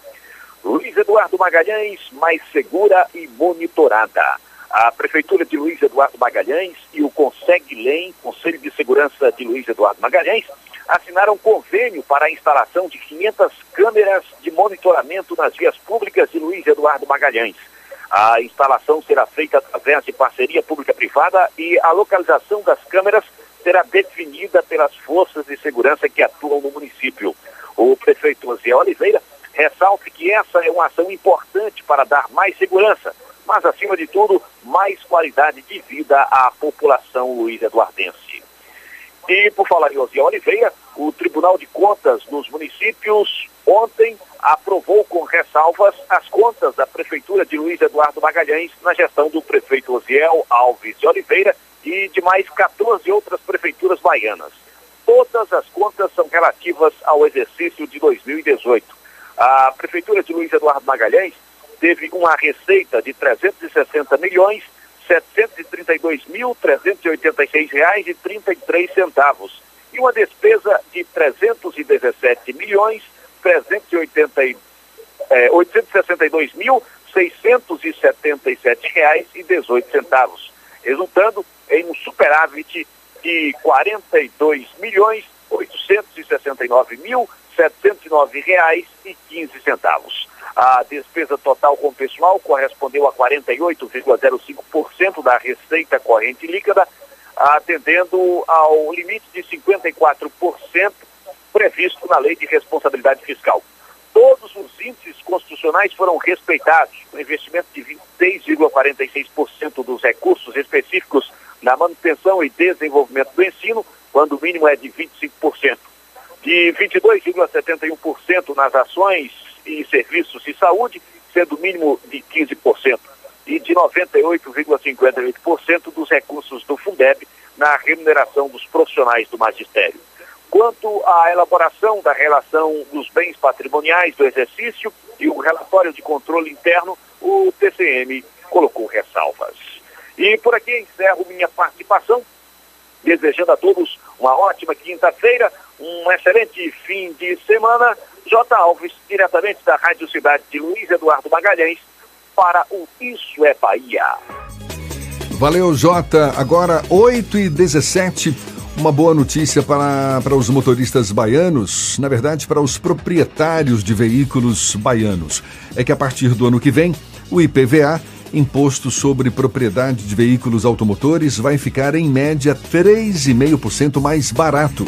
Luiz Eduardo Magalhães, mais segura e monitorada. A Prefeitura de Luiz Eduardo Magalhães e o Conseg-LEM, Conselho de Segurança de Luiz Eduardo Magalhães, assinaram convênio para a instalação de 500 câmeras de monitoramento nas vias públicas de Luiz Eduardo Magalhães. A instalação será feita através de parceria pública-privada e a localização das câmeras será definida pelas forças de segurança que atuam no município. O prefeito José Oliveira ressalta que essa é uma ação importante para dar mais segurança, mas, acima de tudo, mais qualidade de vida à população luiz eduardense. E, por falar em Osiel Oliveira, o Tribunal de Contas nos municípios ontem aprovou com ressalvas as contas da Prefeitura de Luiz Eduardo Magalhães na gestão do prefeito Osiel Alves de Oliveira e de mais 14 outras prefeituras baianas. Todas as contas são relativas ao exercício de 2018. A Prefeitura de Luiz Eduardo Magalhães teve uma receita de 360 milhões 732.386 reais e 33 centavos uma despesa de 317 milhões 380 é, 862.677 reais e 18 centavos, resultando em um superávit de 42 milhões 869 mil 709 reais e 15 centavos. A despesa total com pessoal correspondeu a 48,05% da receita corrente líquida, atendendo ao limite de 54% previsto na Lei de Responsabilidade Fiscal. Todos os índices constitucionais foram respeitados. O investimento de 26,46% dos recursos específicos na manutenção e desenvolvimento do ensino, quando o mínimo é de 25%. De 22,71% nas ações e serviços de saúde, sendo mínimo de 15%. E de 98,58% dos recursos do Fundeb na remuneração dos profissionais do magistério. Quanto à elaboração da relação dos bens patrimoniais do exercício e o relatório de controle interno, o TCM colocou ressalvas. E por aqui encerro minha participação, desejando a todos uma ótima quinta-feira, um excelente fim de semana. J. Alves, diretamente da Rádio Cidade de Luiz Eduardo Magalhães, para o Isso é Bahia. Valeu, Jota. Agora, 8 e 17 uma boa notícia para, para os motoristas baianos, na verdade, para os proprietários de veículos baianos. É que a partir do ano que vem, o IPVA, Imposto sobre Propriedade de Veículos Automotores, vai ficar em média 3,5% mais barato.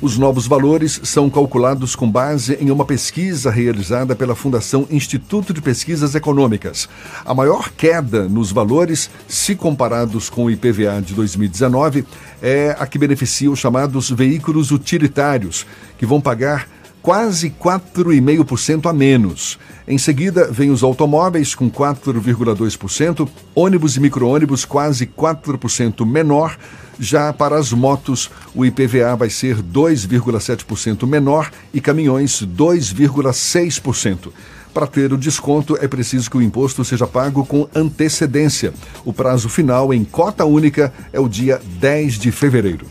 Os novos valores são calculados com base em uma pesquisa realizada pela Fundação Instituto de Pesquisas Econômicas. A maior queda nos valores, se comparados com o IPVA de 2019, é a que beneficia os chamados veículos utilitários, que vão pagar quase 4,5% a menos. Em seguida, vem os automóveis com 4,2%, ônibus e micro-ônibus quase 4% menor já para as motos, o IPVA vai ser 2,7% menor e caminhões 2,6%. Para ter o desconto, é preciso que o imposto seja pago com antecedência. O prazo final em cota única é o dia 10 de fevereiro.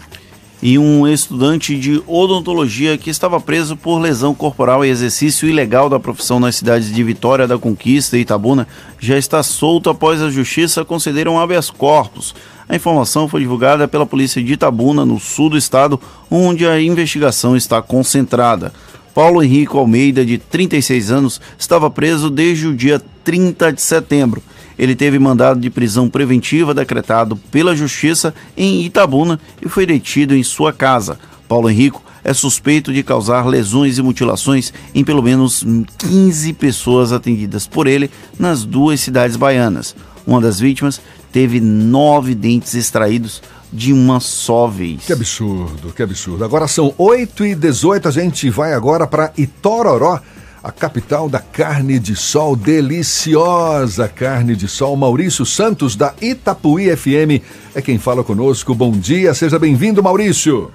E um estudante de odontologia que estava preso por lesão corporal e exercício ilegal da profissão nas cidades de Vitória da Conquista e Itabuna já está solto após a justiça conceder um habeas corpus. A informação foi divulgada pela polícia de Itabuna, no sul do estado, onde a investigação está concentrada. Paulo Henrique Almeida, de 36 anos, estava preso desde o dia 30 de setembro. Ele teve mandado de prisão preventiva decretado pela Justiça em Itabuna e foi detido em sua casa. Paulo Henrico é suspeito de causar lesões e mutilações em pelo menos 15 pessoas atendidas por ele nas duas cidades baianas. Uma das vítimas teve nove dentes extraídos de uma só vez. Que absurdo, que absurdo. Agora são 8 e 18 a gente vai agora para Itororó, a capital da carne de sol, deliciosa carne de sol. Maurício Santos, da Itapuí FM, é quem fala conosco. Bom dia, seja bem-vindo, Maurício.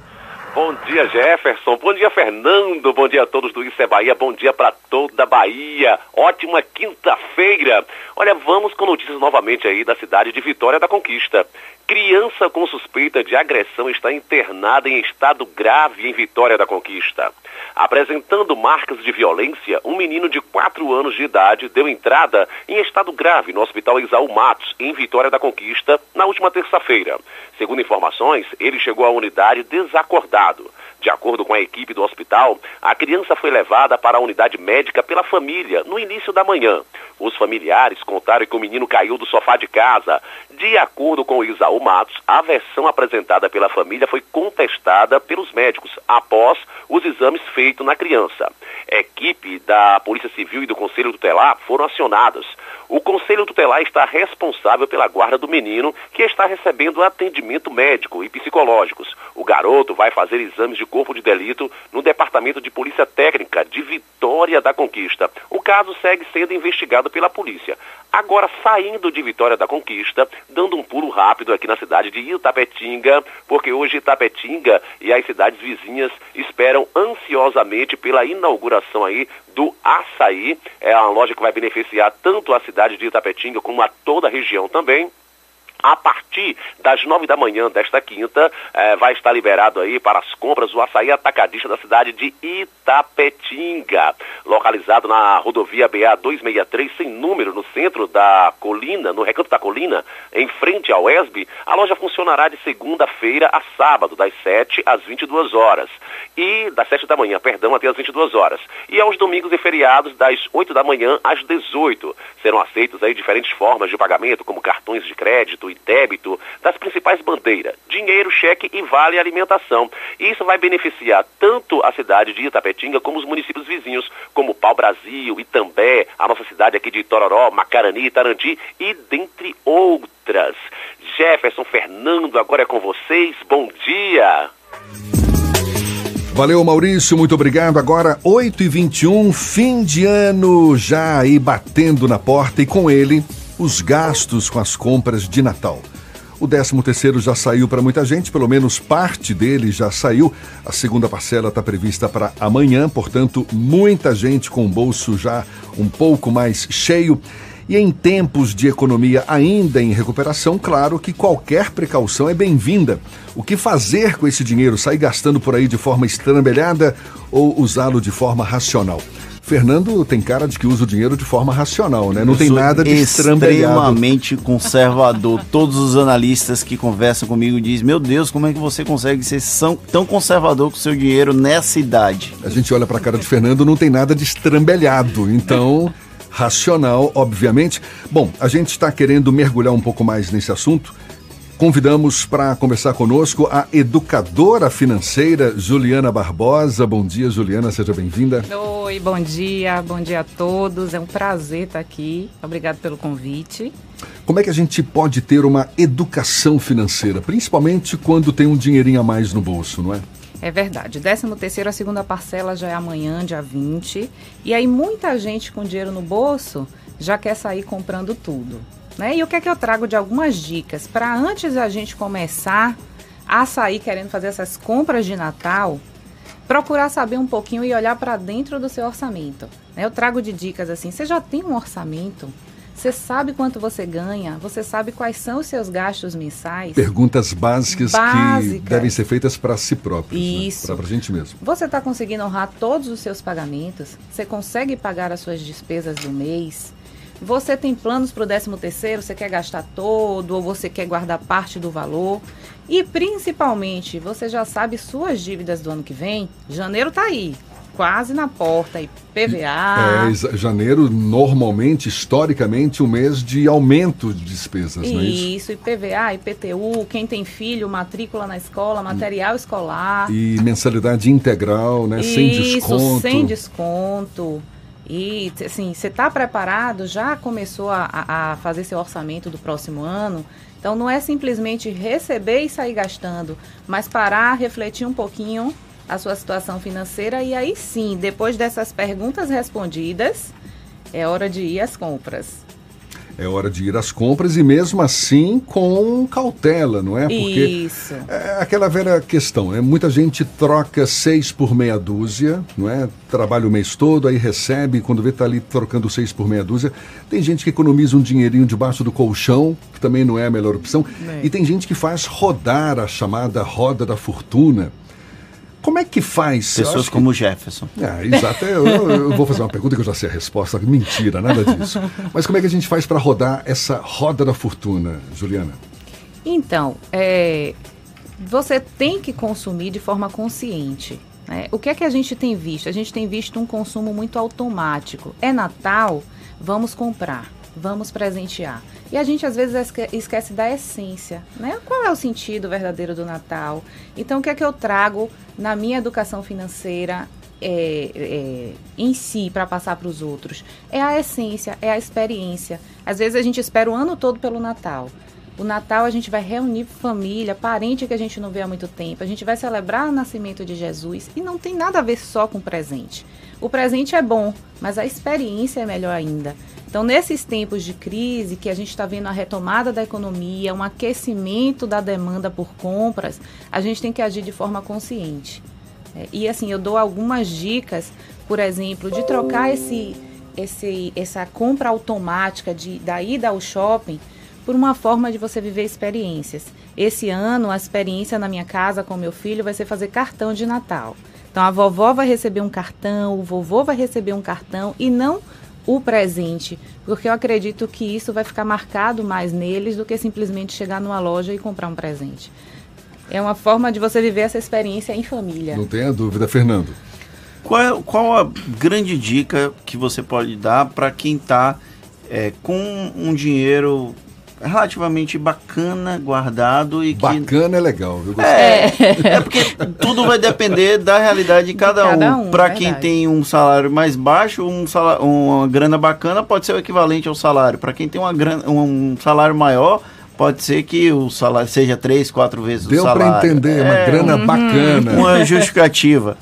Bom dia, Jefferson. Bom dia, Fernando. Bom dia a todos do Isso é Bahia. Bom dia para toda a Bahia. Ótima quinta-feira. Olha, vamos com notícias novamente aí da cidade de Vitória da Conquista. Criança com suspeita de agressão está internada em estado grave em Vitória da Conquista. Apresentando marcas de violência, um menino de 4 anos de idade deu entrada em estado grave no Hospital Isaú Matos, em Vitória da Conquista, na última terça-feira. Segundo informações, ele chegou à unidade desacordado. De acordo com a equipe do hospital, a criança foi levada para a unidade médica pela família no início da manhã. Os familiares contaram que o menino caiu do sofá de casa. De acordo com Isaú Matos, a versão apresentada pela família foi contestada pelos médicos após os exames feitos na criança. Equipe da Polícia Civil e do Conselho Tutelar foram acionados. O Conselho Tutelar está responsável pela guarda do menino, que está recebendo atendimento médico e psicológicos. O garoto vai fazer exames de corpo de delito no Departamento de Polícia Técnica de Vitória da Conquista. O caso segue sendo investigado pela polícia. Agora, saindo de Vitória da Conquista, dando um pulo rápido aqui na cidade de Itapetinga, porque hoje Itapetinga e as cidades vizinhas esperam ansiosamente pela inauguração aí do Açaí. É uma loja que vai beneficiar tanto a cidade de Itapetinga como a toda a região também a partir das nove da manhã desta quinta, eh, vai estar liberado aí para as compras o açaí atacadista da cidade de Itapetinga, localizado na rodovia BA 263, sem número, no centro da colina, no recanto da colina, em frente ao ESB. A loja funcionará de segunda-feira a sábado, das 7 às 22 horas. E das 7 da manhã, perdão, até às 22 horas. E aos domingos e feriados, das 8 da manhã às 18. Serão aceitos aí diferentes formas de pagamento, como cartões de crédito e débito das principais bandeiras, dinheiro, cheque e vale alimentação. E isso vai beneficiar tanto a cidade de Itapetinga como os municípios vizinhos, como Pau Brasil, Itambé, a nossa cidade aqui de Tororó, Macarani, Taranti e dentre outras. Jefferson Fernando, agora é com vocês. Bom dia. Valeu, Maurício, muito obrigado. Agora, 8h21, fim de ano já aí batendo na porta e com ele os gastos com as compras de Natal. O 13 terceiro já saiu para muita gente, pelo menos parte dele já saiu. A segunda parcela está prevista para amanhã, portanto, muita gente com o bolso já um pouco mais cheio. E em tempos de economia ainda em recuperação, claro que qualquer precaução é bem-vinda. O que fazer com esse dinheiro? Sair gastando por aí de forma estrambelhada ou usá-lo de forma racional? Fernando tem cara de que usa o dinheiro de forma racional, né? Não Eu tem nada de estrambelhado. extremamente conservador. Todos os analistas que conversam comigo dizem: Meu Deus, como é que você consegue ser tão conservador com o seu dinheiro nessa idade? A gente olha para a cara de Fernando, não tem nada de estrambelhado. Então, racional, obviamente. Bom, a gente está querendo mergulhar um pouco mais nesse assunto. Convidamos para conversar conosco a educadora financeira Juliana Barbosa. Bom dia, Juliana, seja bem-vinda. Oi, bom dia, bom dia a todos. É um prazer estar aqui. Obrigado pelo convite. Como é que a gente pode ter uma educação financeira, principalmente quando tem um dinheirinho a mais no bolso, não é? É verdade. 13 terceiro, a segunda parcela já é amanhã, dia 20. E aí muita gente com dinheiro no bolso já quer sair comprando tudo. Né? E o que é que eu trago de algumas dicas para antes da gente começar a sair querendo fazer essas compras de Natal, procurar saber um pouquinho e olhar para dentro do seu orçamento. né? Eu trago de dicas assim, você já tem um orçamento? Você sabe quanto você ganha? Você sabe quais são os seus gastos mensais? Perguntas básicas, que Básicas. devem ser feitas para si próprios, Isso. para a gente mesmo. Você está conseguindo honrar todos os seus pagamentos? Você consegue pagar as suas despesas do mês? Você tem planos para o 13 terceiro? Você quer gastar todo ou você quer guardar parte do valor? E principalmente, você já sabe suas dívidas do ano que vem? Janeiro tá aí, quase na porta. IPVA. É, exa- janeiro, normalmente, historicamente, um mês de aumento de despesas, não é isso? Isso, IPVA, IPTU, quem tem filho, matrícula na escola, material escolar. E mensalidade integral, né? sem Isso, desconto. sem desconto. E, assim, você está preparado? Já começou a, a- fazer seu orçamento do próximo ano? Então, não é simplesmente receber e sair gastando, mas parar, refletir um pouquinho a sua situação financeira e aí sim, depois dessas perguntas respondidas, é hora de ir às compras. É hora de ir às compras e mesmo assim com cautela, não é? Porque Isso. é aquela velha questão, né? Muita gente troca seis por meia dúzia, não é? Trabalha o mês todo, aí recebe, quando vê tá ali trocando seis por meia dúzia. Tem gente que economiza um dinheirinho debaixo do colchão, que também não é a melhor opção. É. E tem gente que faz rodar a chamada roda da fortuna. Como é que faz? Pessoas que- como o Jefferson. É, exato. Eu, eu vou fazer uma pergunta que eu já sei a resposta. Mentira, nada disso. Mas como é que a gente faz para rodar essa roda da fortuna, Juliana? Então, é, você tem que consumir de forma consciente. né? O que é que a gente tem visto? A gente tem visto um consumo muito automático. É Natal, vamos comprar, vamos presentear. E a gente às vezes esque- esquece da essência, né? Qual é o sentido verdadeiro do Natal? Então, o que é que eu trago na minha educação financeira é, é, em si para passar para os outros? É a essência, é a experiência. Às vezes a gente espera o ano todo pelo Natal. O Natal a gente vai reunir família, parente que a gente não vê há muito tempo. A gente vai celebrar o nascimento de Jesus e não tem nada a ver só com presente. O presente é bom, mas a experiência é melhor ainda. Então, nesses tempos de crise, que a gente está vendo a retomada da economia, um aquecimento da demanda por compras, a gente tem que agir de forma consciente. É, e assim, eu dou algumas dicas, por exemplo, de trocar esse, esse, essa compra automática de, da ida ao shopping por uma forma de você viver experiências. Esse ano, a experiência na minha casa com meu filho vai ser fazer cartão de Natal. Então, a vovó vai receber um cartão, o vovô vai receber um cartão e não o presente, porque eu acredito que isso vai ficar marcado mais neles do que simplesmente chegar numa loja e comprar um presente. É uma forma de você viver essa experiência em família. Não tenha dúvida, Fernando. Qual, é, qual a grande dica que você pode dar para quem está é, com um dinheiro relativamente bacana, guardado e que... Bacana é legal, viu? É, é porque tudo vai depender da realidade de cada, de cada um. um Para quem tem um salário mais baixo, um salário, uma grana bacana pode ser o equivalente ao salário. Para quem tem uma grana, um salário maior, pode ser que o salário seja três, quatro vezes Deu o salário. Deu para entender, é, uma grana uhum. bacana. Uma justificativa.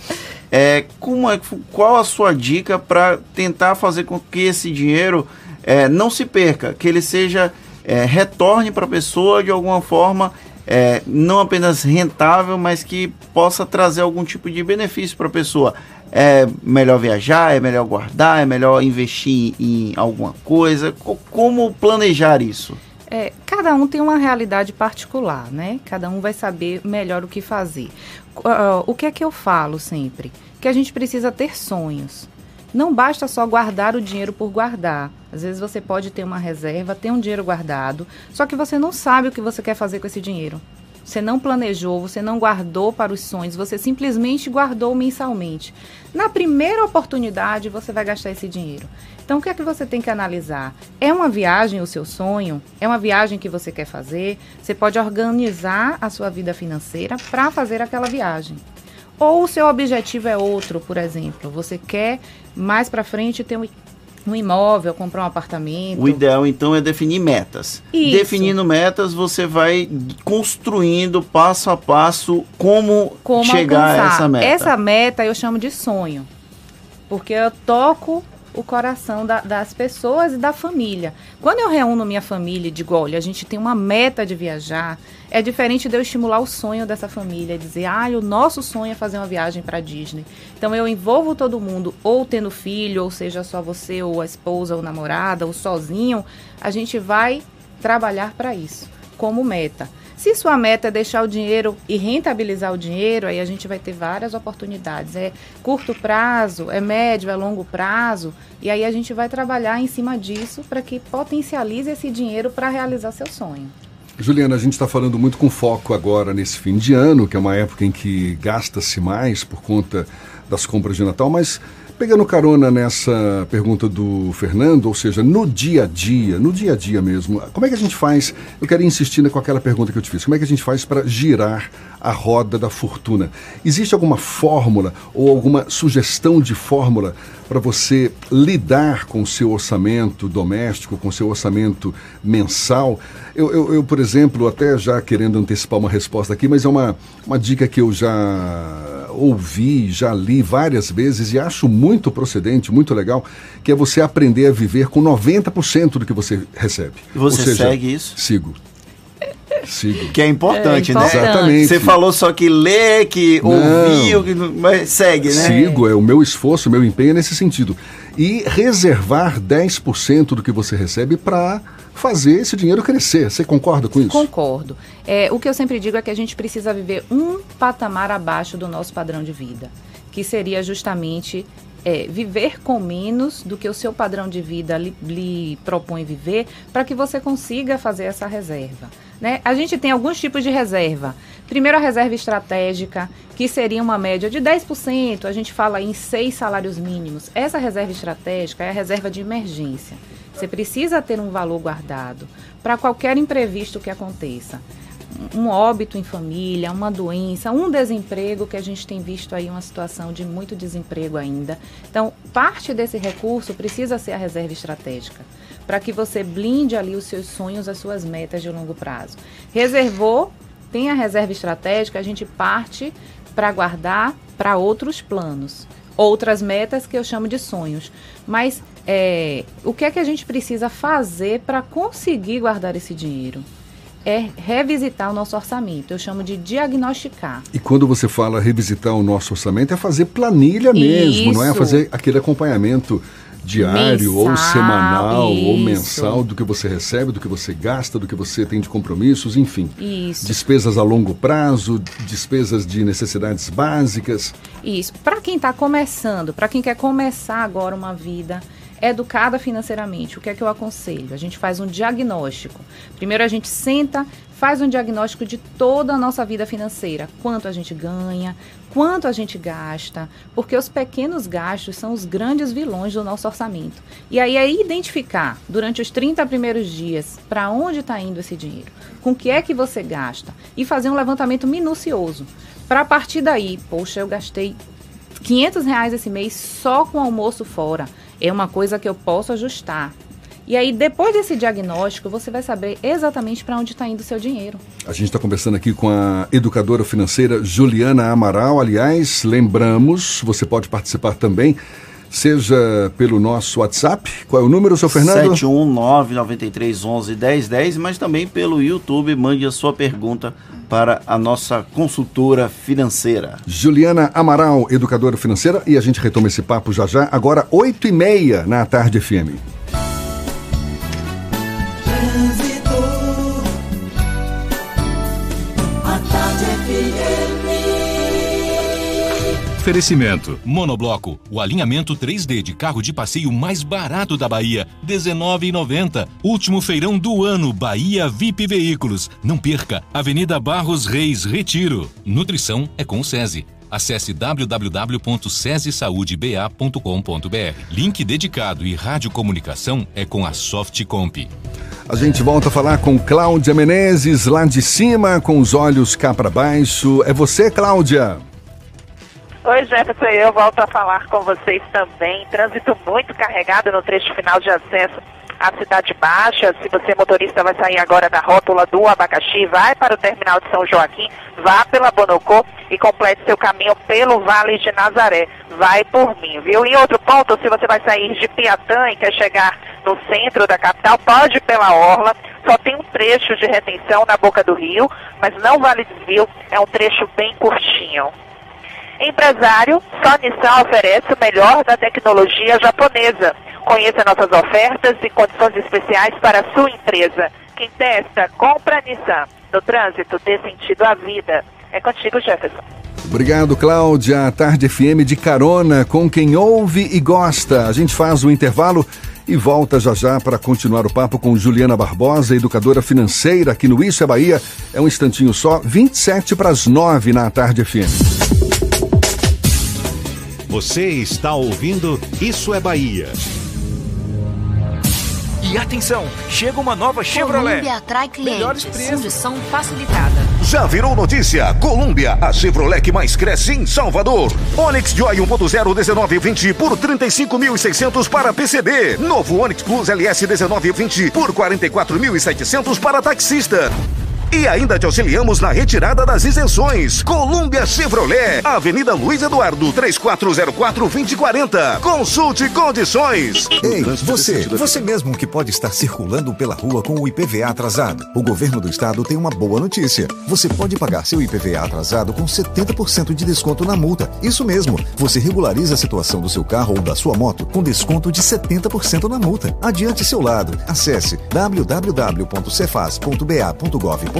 É, como é, qual a sua dica para tentar fazer com que esse dinheiro é, não se perca, que ele seja é, retorne para a pessoa de alguma forma, é, não apenas rentável, mas que possa trazer algum tipo de benefício para a pessoa. É melhor viajar, é melhor guardar, é melhor investir em alguma coisa. Como planejar isso? É, cada um tem uma realidade particular, né? Cada um vai saber melhor o que fazer. Uh, o que é que eu falo sempre? Que a gente precisa ter sonhos. Não basta só guardar o dinheiro por guardar. Às vezes você pode ter uma reserva, ter um dinheiro guardado, só que você não sabe o que você quer fazer com esse dinheiro. Você não planejou, você não guardou para os sonhos, você simplesmente guardou mensalmente. Na primeira oportunidade, você vai gastar esse dinheiro. Então, o que é que você tem que analisar? É uma viagem o seu sonho? É uma viagem que você quer fazer? Você pode organizar a sua vida financeira para fazer aquela viagem. Ou o seu objetivo é outro, por exemplo, você quer mais para frente ter um, um imóvel, comprar um apartamento. O ideal então é definir metas. Isso. Definindo metas, você vai construindo passo a passo como, como chegar alcançar. a essa meta. Essa meta eu chamo de sonho. Porque eu toco o coração da, das pessoas e da família. Quando eu reúno minha família e digo, olha, a gente tem uma meta de viajar, é diferente de eu estimular o sonho dessa família, dizer, ah, o nosso sonho é fazer uma viagem para Disney. Então eu envolvo todo mundo, ou tendo filho, ou seja só você, ou a esposa, ou namorada, ou sozinho, a gente vai trabalhar para isso, como meta. Se sua meta é deixar o dinheiro e rentabilizar o dinheiro, aí a gente vai ter várias oportunidades. É curto prazo, é médio, é longo prazo, e aí a gente vai trabalhar em cima disso para que potencialize esse dinheiro para realizar seu sonho. Juliana, a gente está falando muito com foco agora nesse fim de ano, que é uma época em que gasta-se mais por conta das compras de Natal, mas Pegando carona nessa pergunta do Fernando, ou seja, no dia a dia, no dia a dia mesmo, como é que a gente faz? Eu quero insistir com aquela pergunta que eu te fiz. Como é que a gente faz para girar a roda da fortuna? Existe alguma fórmula ou alguma sugestão de fórmula para você lidar com o seu orçamento doméstico, com o seu orçamento mensal? Eu, eu, eu, por exemplo, até já querendo antecipar uma resposta aqui, mas é uma, uma dica que eu já ouvi, já li várias vezes e acho muito procedente, muito legal, que é você aprender a viver com 90% do que você recebe. E você seja, segue isso? Sigo. Sigo. Que é importante, é né? Exatamente. Você falou só que lê, que ouviu, mas segue, né? Sigo, é o meu esforço, o meu empenho é nesse sentido. E reservar 10% do que você recebe para fazer esse dinheiro crescer. Você concorda com isso? Concordo. É, o que eu sempre digo é que a gente precisa viver um patamar abaixo do nosso padrão de vida, que seria justamente é, viver com menos do que o seu padrão de vida lhe, lhe propõe viver, para que você consiga fazer essa reserva. Né? A gente tem alguns tipos de reserva. Primeiro, a reserva estratégica, que seria uma média de 10%, a gente fala em seis salários mínimos. Essa reserva estratégica é a reserva de emergência. Você precisa ter um valor guardado para qualquer imprevisto que aconteça. um óbito em família, uma doença, um desemprego, que a gente tem visto aí uma situação de muito desemprego ainda. Então, parte desse recurso precisa ser a reserva estratégica, para que você blinde ali os seus sonhos, as suas metas de longo prazo. Reservou, tem a reserva estratégica, a gente parte para guardar para outros planos, outras metas que eu chamo de sonhos. Mas é, o que é que a gente precisa fazer para conseguir guardar esse dinheiro? É revisitar o nosso orçamento. Eu chamo de diagnosticar. E quando você fala revisitar o nosso orçamento, é fazer planilha mesmo, Isso. não é fazer aquele acompanhamento diário ou Mensal, semanal ou isso. mensal do que você recebe, do que você gasta, do que você tem de compromissos, enfim. Isso. Despesas a longo prazo, despesas de necessidades básicas. Isso. Para quem está começando, para quem quer começar agora uma vida educada financeiramente, o que é que eu aconselho? A gente faz um diagnóstico. Primeiro a gente senta, faz um diagnóstico de toda a nossa vida financeira. Quanto a gente ganha, quanto a gente gasta, porque os pequenos gastos são os grandes vilões do nosso orçamento. E aí é identificar, durante os 30 primeiros dias, para onde está indo esse dinheiro, com que é que você gasta, e fazer um levantamento minucioso. Para partir daí, poxa, eu gastei 500 reais esse mês só com almoço fora. É uma coisa que eu posso ajustar. E aí, depois desse diagnóstico, você vai saber exatamente para onde está indo o seu dinheiro. A gente está conversando aqui com a educadora financeira Juliana Amaral. Aliás, lembramos, você pode participar também, seja pelo nosso WhatsApp. Qual é o número, seu Fernando? 71993111010, mas também pelo YouTube. Mande a sua pergunta para a nossa consultora financeira. Juliana Amaral, educadora financeira, e a gente retoma esse papo já já, agora 8 e meia na Tarde FM. Oferecimento. Monobloco, o alinhamento 3D de carro de passeio mais barato da Bahia, R$ 19,90. Último feirão do ano, Bahia VIP Veículos. Não perca, Avenida Barros Reis, Retiro. Nutrição é com o SESI. Acesse www.cesesaudeba.com.br. Link dedicado e radiocomunicação é com a Softcomp. A gente volta a falar com Cláudia Menezes, lá de cima, com os olhos cá para baixo. É você, Cláudia? Oi, Jefferson, eu volto a falar com vocês também. Trânsito muito carregado no trecho final de acesso à Cidade Baixa. Se você, motorista, vai sair agora da rótula do Abacaxi, vai para o terminal de São Joaquim, vá pela Bonocô e complete seu caminho pelo Vale de Nazaré. Vai por mim, viu? Em outro ponto, se você vai sair de Piatã e quer chegar no centro da capital, pode ir pela Orla. Só tem um trecho de retenção na boca do rio, mas não vale desvio, é um trecho bem curtinho. Empresário, só Nissan oferece o melhor da tecnologia japonesa. Conheça nossas ofertas e condições especiais para a sua empresa. Quem testa, compra Nissan. No trânsito, dê sentido à vida. É contigo, Jefferson. Obrigado, Cláudia. Tarde FM de carona com quem ouve e gosta. A gente faz o intervalo e volta já já para continuar o papo com Juliana Barbosa, educadora financeira aqui no Isso é Bahia. É um instantinho só, 27 para as 9 na Tarde FM. Você está ouvindo Isso é Bahia. E atenção, chega uma nova Chevrolet. Colômbia atrai clientes. Melhores preços. Condição facilitada. Já virou notícia? Colômbia, a Chevrolet que mais cresce em Salvador. Onix Joy 1.0 1920 por 35.600 para PCD. Novo Onix Plus LS 1920 por 44.700 para taxista. E ainda te auxiliamos na retirada das isenções. Colômbia Chevrolet, Avenida Luiz Eduardo, 3404-2040. Consulte condições. Ei, você, você mesmo que pode estar circulando pela rua com o IPVA atrasado. O governo do estado tem uma boa notícia. Você pode pagar seu IPVA atrasado com 70% de desconto na multa. Isso mesmo. Você regulariza a situação do seu carro ou da sua moto com desconto de 70% na multa. Adiante seu lado. Acesse www.cefaz.ba.gov.br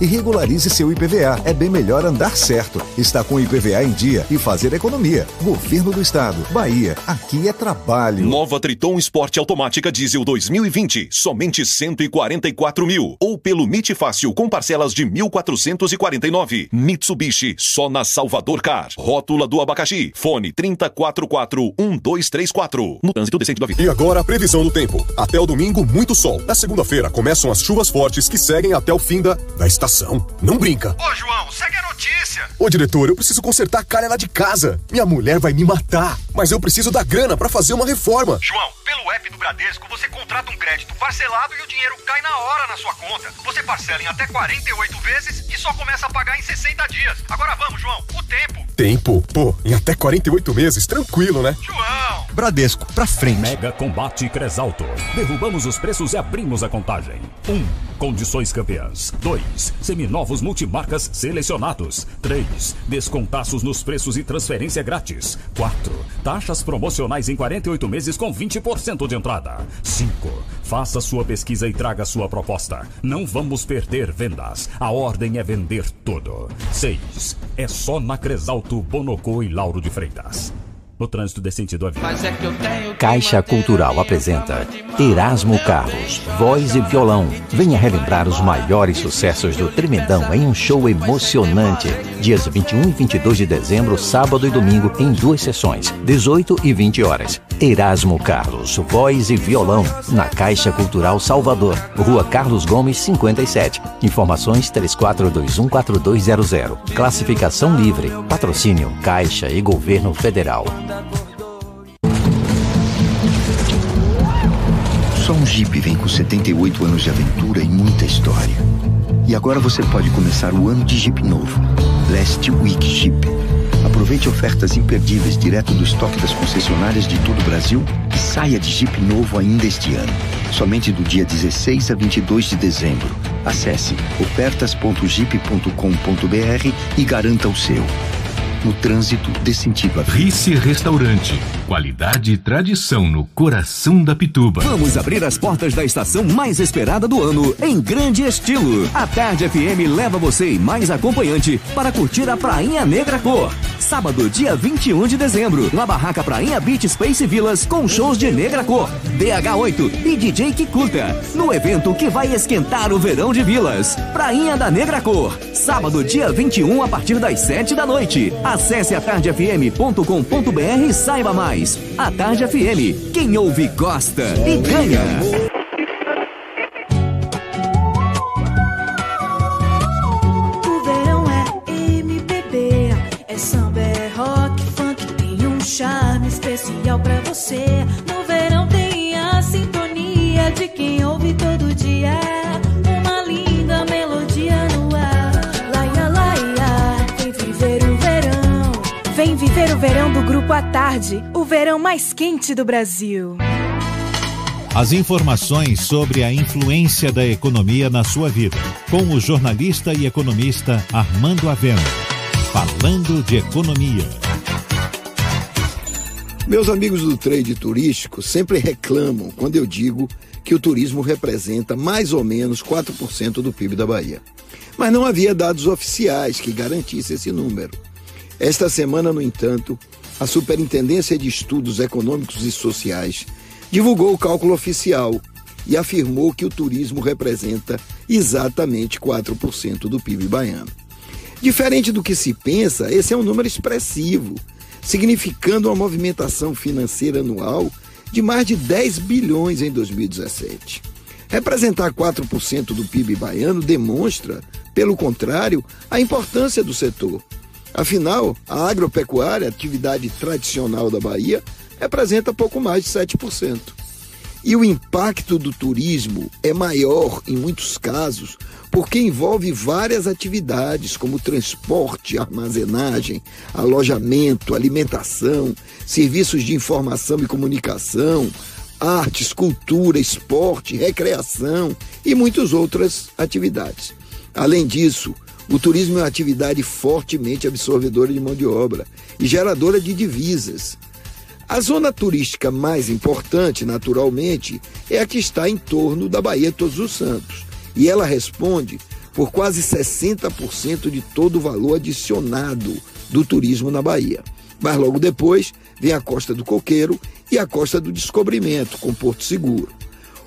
e regularize seu IPVA. É bem melhor andar certo. Está com o IPVA em dia e fazer economia. Governo do Estado. Bahia. Aqui é trabalho. Nova Triton Sport Automática Diesel 2020, somente 144 mil. Ou pelo MIT Fácil com parcelas de 1.449. Mitsubishi, só na Salvador Car. Rótula do Abacaxi. Fone 3044-1234. No trânsito decente da vida. E agora a previsão do tempo. Até o domingo, muito sol. Na segunda-feira, começam as chuvas fortes que seguem até o fim da da estação. Não brinca. Ô, João, segue a notícia. Ô, diretor, eu preciso consertar a calha lá de casa. Minha mulher vai me matar. Mas eu preciso da grana para fazer uma reforma. João, pelo app do Bradesco, você contrata um crédito parcelado e o dinheiro cai na hora na sua conta. Você parcela em até 48 vezes e só começa a pagar em 60 dias. Agora vamos, João, o tempo. Tempo? Pô, em até 48 meses, tranquilo, né? João! Bradesco, pra frente. Mega Combate Cresalto. Derrubamos os preços e abrimos a contagem. 1. Um, condições campeãs. 2. Seminovos multimarcas selecionados. 3. Descontaços nos preços e transferência grátis. 4. Taxas promocionais em 48 meses com 20% de entrada. 5. Faça sua pesquisa e traga sua proposta. Não vamos perder vendas. A ordem é vender tudo. 6. É só na Cresalto, Bonocô e Lauro de Freitas. No trânsito desse sentido à vida. É Caixa Cultural apresenta Erasmo Carlos, voz e violão. Venha relembrar os maiores sucessos do Tremendão em um show emocionante. Dias 21 e 22 de dezembro, sábado e domingo, em duas sessões, 18 e 20 horas. Erasmo Carlos, voz e violão, na Caixa Cultural Salvador, Rua Carlos Gomes, 57. Informações 34214200. Classificação livre. Patrocínio Caixa e Governo Federal. Só um Jeep vem com 78 anos de aventura e muita história. E agora você pode começar o ano de Jeep novo. Last Week Jeep. Aproveite ofertas imperdíveis direto do estoque das concessionárias de todo o Brasil e saia de Jeep novo ainda este ano. Somente do dia 16 a 22 de dezembro. Acesse ofertas.jeep.com.br e garanta o seu. No trânsito, dê sentido vida. Rice Restaurante. Qualidade e tradição no coração da Pituba. Vamos abrir as portas da estação mais esperada do ano, em grande estilo. A Tarde FM leva você e mais acompanhante para curtir a Prainha Negra Cor. Sábado, dia 21 de dezembro, na Barraca Prainha Beach Space Villas, com shows de Negra Cor, DH8 e DJ Kikuta. No evento que vai esquentar o verão de Vilas. Prainha da Negra Cor. Sábado, dia 21, a partir das 7 da noite. Acesse atardefm.com.br e saiba mais. A Tarde FM. Quem ouve gosta e ganha. O verão é Tarde, o verão mais quente do Brasil. As informações sobre a influência da economia na sua vida, com o jornalista e economista Armando Avena. Falando de economia. Meus amigos do trade turístico sempre reclamam quando eu digo que o turismo representa mais ou menos 4% do PIB da Bahia. Mas não havia dados oficiais que garantissem esse número. Esta semana, no entanto, a Superintendência de Estudos Econômicos e Sociais divulgou o cálculo oficial e afirmou que o turismo representa exatamente 4% do PIB baiano. Diferente do que se pensa, esse é um número expressivo, significando uma movimentação financeira anual de mais de 10 bilhões em 2017. Representar 4% do PIB baiano demonstra, pelo contrário, a importância do setor. Afinal, a agropecuária, atividade tradicional da Bahia, representa pouco mais de 7%. E o impacto do turismo é maior, em muitos casos, porque envolve várias atividades, como transporte, armazenagem, alojamento, alimentação, serviços de informação e comunicação, artes, cultura, esporte, recreação e muitas outras atividades. Além disso, o turismo é uma atividade fortemente absorvedora de mão de obra e geradora de divisas. A zona turística mais importante, naturalmente, é a que está em torno da de Todos os Santos. E ela responde por quase 60% de todo o valor adicionado do turismo na Bahia. Mas logo depois vem a Costa do Coqueiro e a Costa do Descobrimento, com Porto Seguro.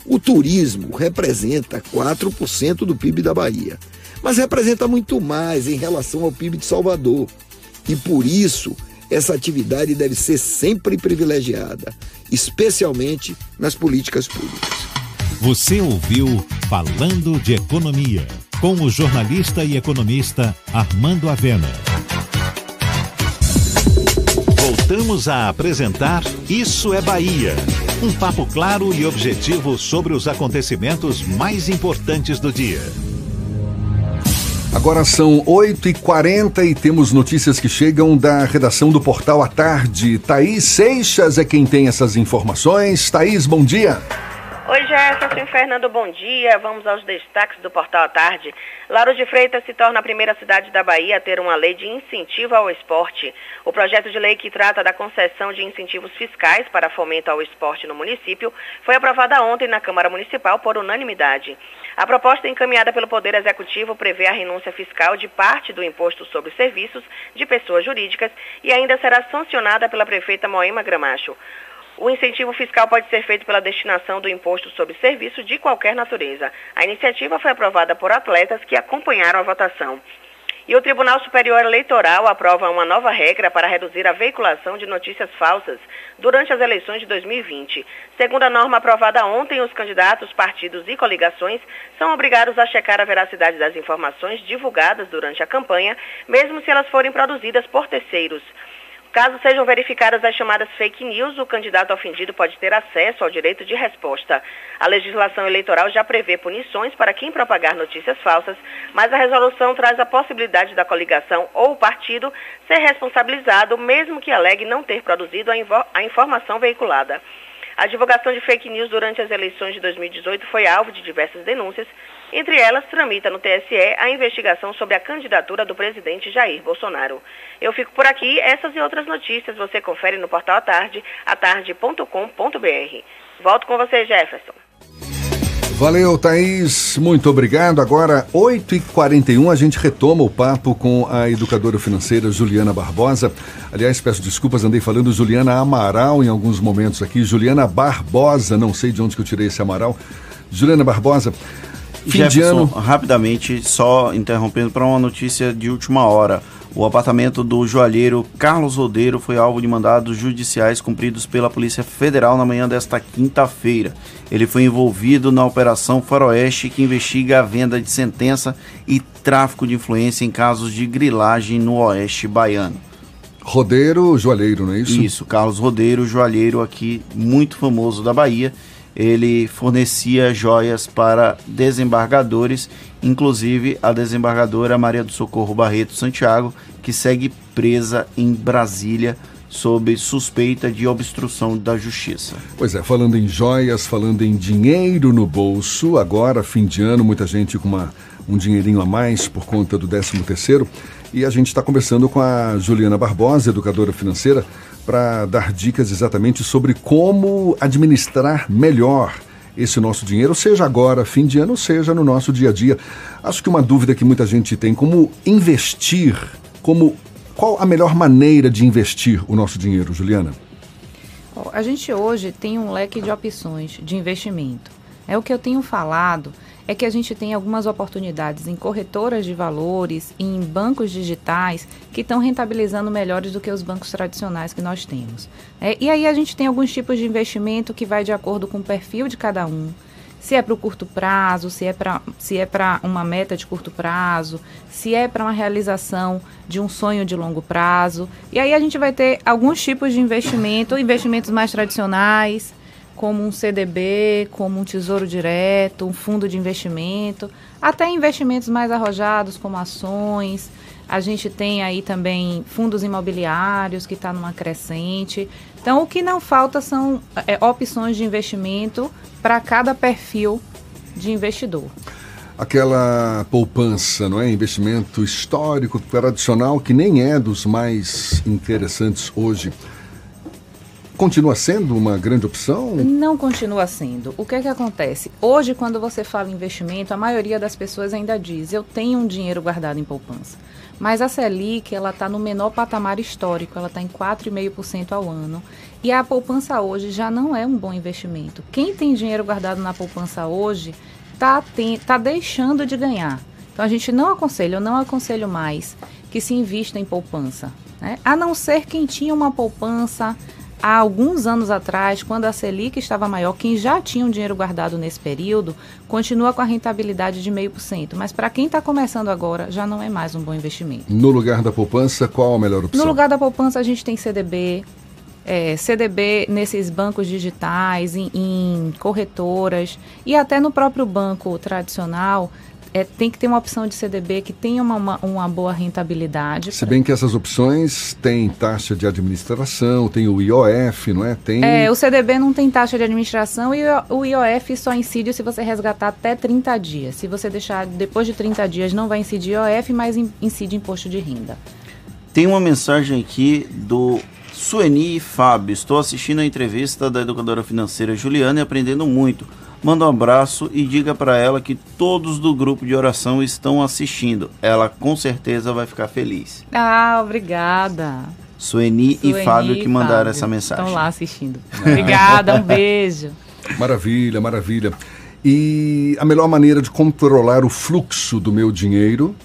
O turismo representa 4% do PIB da Bahia, mas representa muito mais em relação ao PIB de Salvador. E por isso, essa atividade deve ser sempre privilegiada, especialmente nas políticas públicas. Você ouviu Falando de Economia. com o jornalista e economista Armando Avena. Voltamos a apresentar Isso é Bahia. Um papo claro e objetivo sobre os acontecimentos mais importantes do dia. Agora são 8h40 e temos notícias que chegam da redação do Portal à Tarde. Thaís Seixas é quem tem essas informações. Thaís, bom dia. Oi, Jefferson Fernando, bom dia. Vamos aos destaques do Portal à Tarde. Lauro de Freitas se torna a primeira cidade da Bahia a ter uma lei de incentivo ao esporte. O projeto de lei que trata da concessão de incentivos fiscais para fomento ao esporte no município foi aprovada ontem na Câmara Municipal por unanimidade. A proposta encaminhada pelo Poder Executivo prevê a renúncia fiscal de parte do imposto sobre serviços de pessoas jurídicas e ainda será sancionada pela prefeita Moema Gramacho. O incentivo fiscal pode ser feito pela destinação do imposto sobre serviço de qualquer natureza. A iniciativa foi aprovada por atletas que acompanharam a votação. E o Tribunal Superior Eleitoral aprova uma nova regra para reduzir a veiculação de notícias falsas durante as eleições de 2020. Segundo a norma aprovada ontem, os candidatos, partidos e coligações são obrigados a checar a veracidade das informações divulgadas durante a campanha, mesmo se elas forem produzidas por terceiros. Caso sejam verificadas as chamadas fake news, o candidato ofendido pode ter acesso ao direito de resposta. A legislação eleitoral já prevê punições para quem propagar notícias falsas, mas a resolução traz a possibilidade da coligação ou partido ser responsabilizado, mesmo que alegue não ter produzido a, a informação veiculada. A divulgação de fake news durante as eleições de 2018 foi alvo de diversas denúncias. Entre elas, tramita no TSE a investigação sobre a candidatura do presidente Jair Bolsonaro. Eu fico por aqui. Essas e outras notícias você confere no portal à tarde, atarde.com.br. Volto com você, Jefferson. Valeu, Thaís. Muito obrigado. Agora, 8h41, a gente retoma o papo com a educadora financeira Juliana Barbosa. Aliás, peço desculpas, andei falando Juliana Amaral em alguns momentos aqui. Juliana Barbosa, não sei de onde que eu tirei esse Amaral. Juliana Barbosa, fim Jefferson, de ano. Rapidamente, só interrompendo para uma notícia de última hora. O apartamento do joalheiro Carlos Rodeiro foi alvo de mandados judiciais cumpridos pela Polícia Federal na manhã desta quinta-feira. Ele foi envolvido na Operação Faroeste, que investiga a venda de sentença e tráfico de influência em casos de grilagem no oeste baiano. Rodeiro, joalheiro, não é isso? Isso, Carlos Rodeiro, joalheiro aqui muito famoso da Bahia. Ele fornecia joias para desembargadores, inclusive a desembargadora Maria do Socorro Barreto Santiago, que segue presa em Brasília sob suspeita de obstrução da justiça. Pois é, falando em joias, falando em dinheiro no bolso, agora, fim de ano, muita gente com uma, um dinheirinho a mais por conta do 13 terceiro, e a gente está conversando com a Juliana Barbosa, educadora financeira, para dar dicas exatamente sobre como administrar melhor esse nosso dinheiro, seja agora, fim de ano, seja no nosso dia a dia. Acho que uma dúvida que muita gente tem, como investir, como qual a melhor maneira de investir o nosso dinheiro, Juliana? A gente hoje tem um leque de opções de investimento. É o que eu tenho falado é que a gente tem algumas oportunidades em corretoras de valores em bancos digitais que estão rentabilizando melhores do que os bancos tradicionais que nós temos. É, e aí a gente tem alguns tipos de investimento que vai de acordo com o perfil de cada um se é para o curto prazo, se é para se é para uma meta de curto prazo, se é para uma realização de um sonho de longo prazo. E aí a gente vai ter alguns tipos de investimento, investimentos mais tradicionais, como um CDB, como um tesouro direto, um fundo de investimento, até investimentos mais arrojados como ações. A gente tem aí também fundos imobiliários que está numa crescente. Então, o que não falta são é, opções de investimento para cada perfil de investidor. Aquela poupança, não é? Investimento histórico, tradicional, que nem é dos mais interessantes hoje. Continua sendo uma grande opção? Não continua sendo. O que é que acontece? Hoje, quando você fala investimento, a maioria das pessoas ainda diz: eu tenho um dinheiro guardado em poupança. Mas a Selic, ela está no menor patamar histórico, ela está em 4,5% ao ano. E a poupança hoje já não é um bom investimento. Quem tem dinheiro guardado na poupança hoje está tá deixando de ganhar. Então a gente não aconselha, eu não aconselho mais que se invista em poupança. Né? A não ser quem tinha uma poupança há alguns anos atrás, quando a Selic estava maior, quem já tinha um dinheiro guardado nesse período, continua com a rentabilidade de 0,5%. Mas para quem está começando agora, já não é mais um bom investimento. No lugar da poupança, qual a melhor opção? No lugar da poupança, a gente tem CDB, é, CDB nesses bancos digitais, em, em, corretoras e até no próprio banco tradicional. É, tem que ter uma opção de CDB que tenha uma, uma, uma boa rentabilidade. Se bem que essas opções têm taxa de administração, tem o IOF, não é? Tem... É, o CDB não tem taxa de administração e o IOF só incide se você resgatar até 30 dias. Se você deixar depois de 30 dias, não vai incidir IOF, mas incide imposto de renda. Tem uma mensagem aqui do Sueni Fábio. Estou assistindo a entrevista da educadora financeira Juliana e aprendendo muito. Manda um abraço e diga para ela que todos do grupo de oração estão assistindo. Ela com certeza vai ficar feliz. Ah, obrigada. Sueni, Sueni e Fábio que mandaram Fábio. essa mensagem. Estão lá assistindo. Obrigada, um beijo. Maravilha, maravilha. E a melhor maneira de controlar o fluxo do meu dinheiro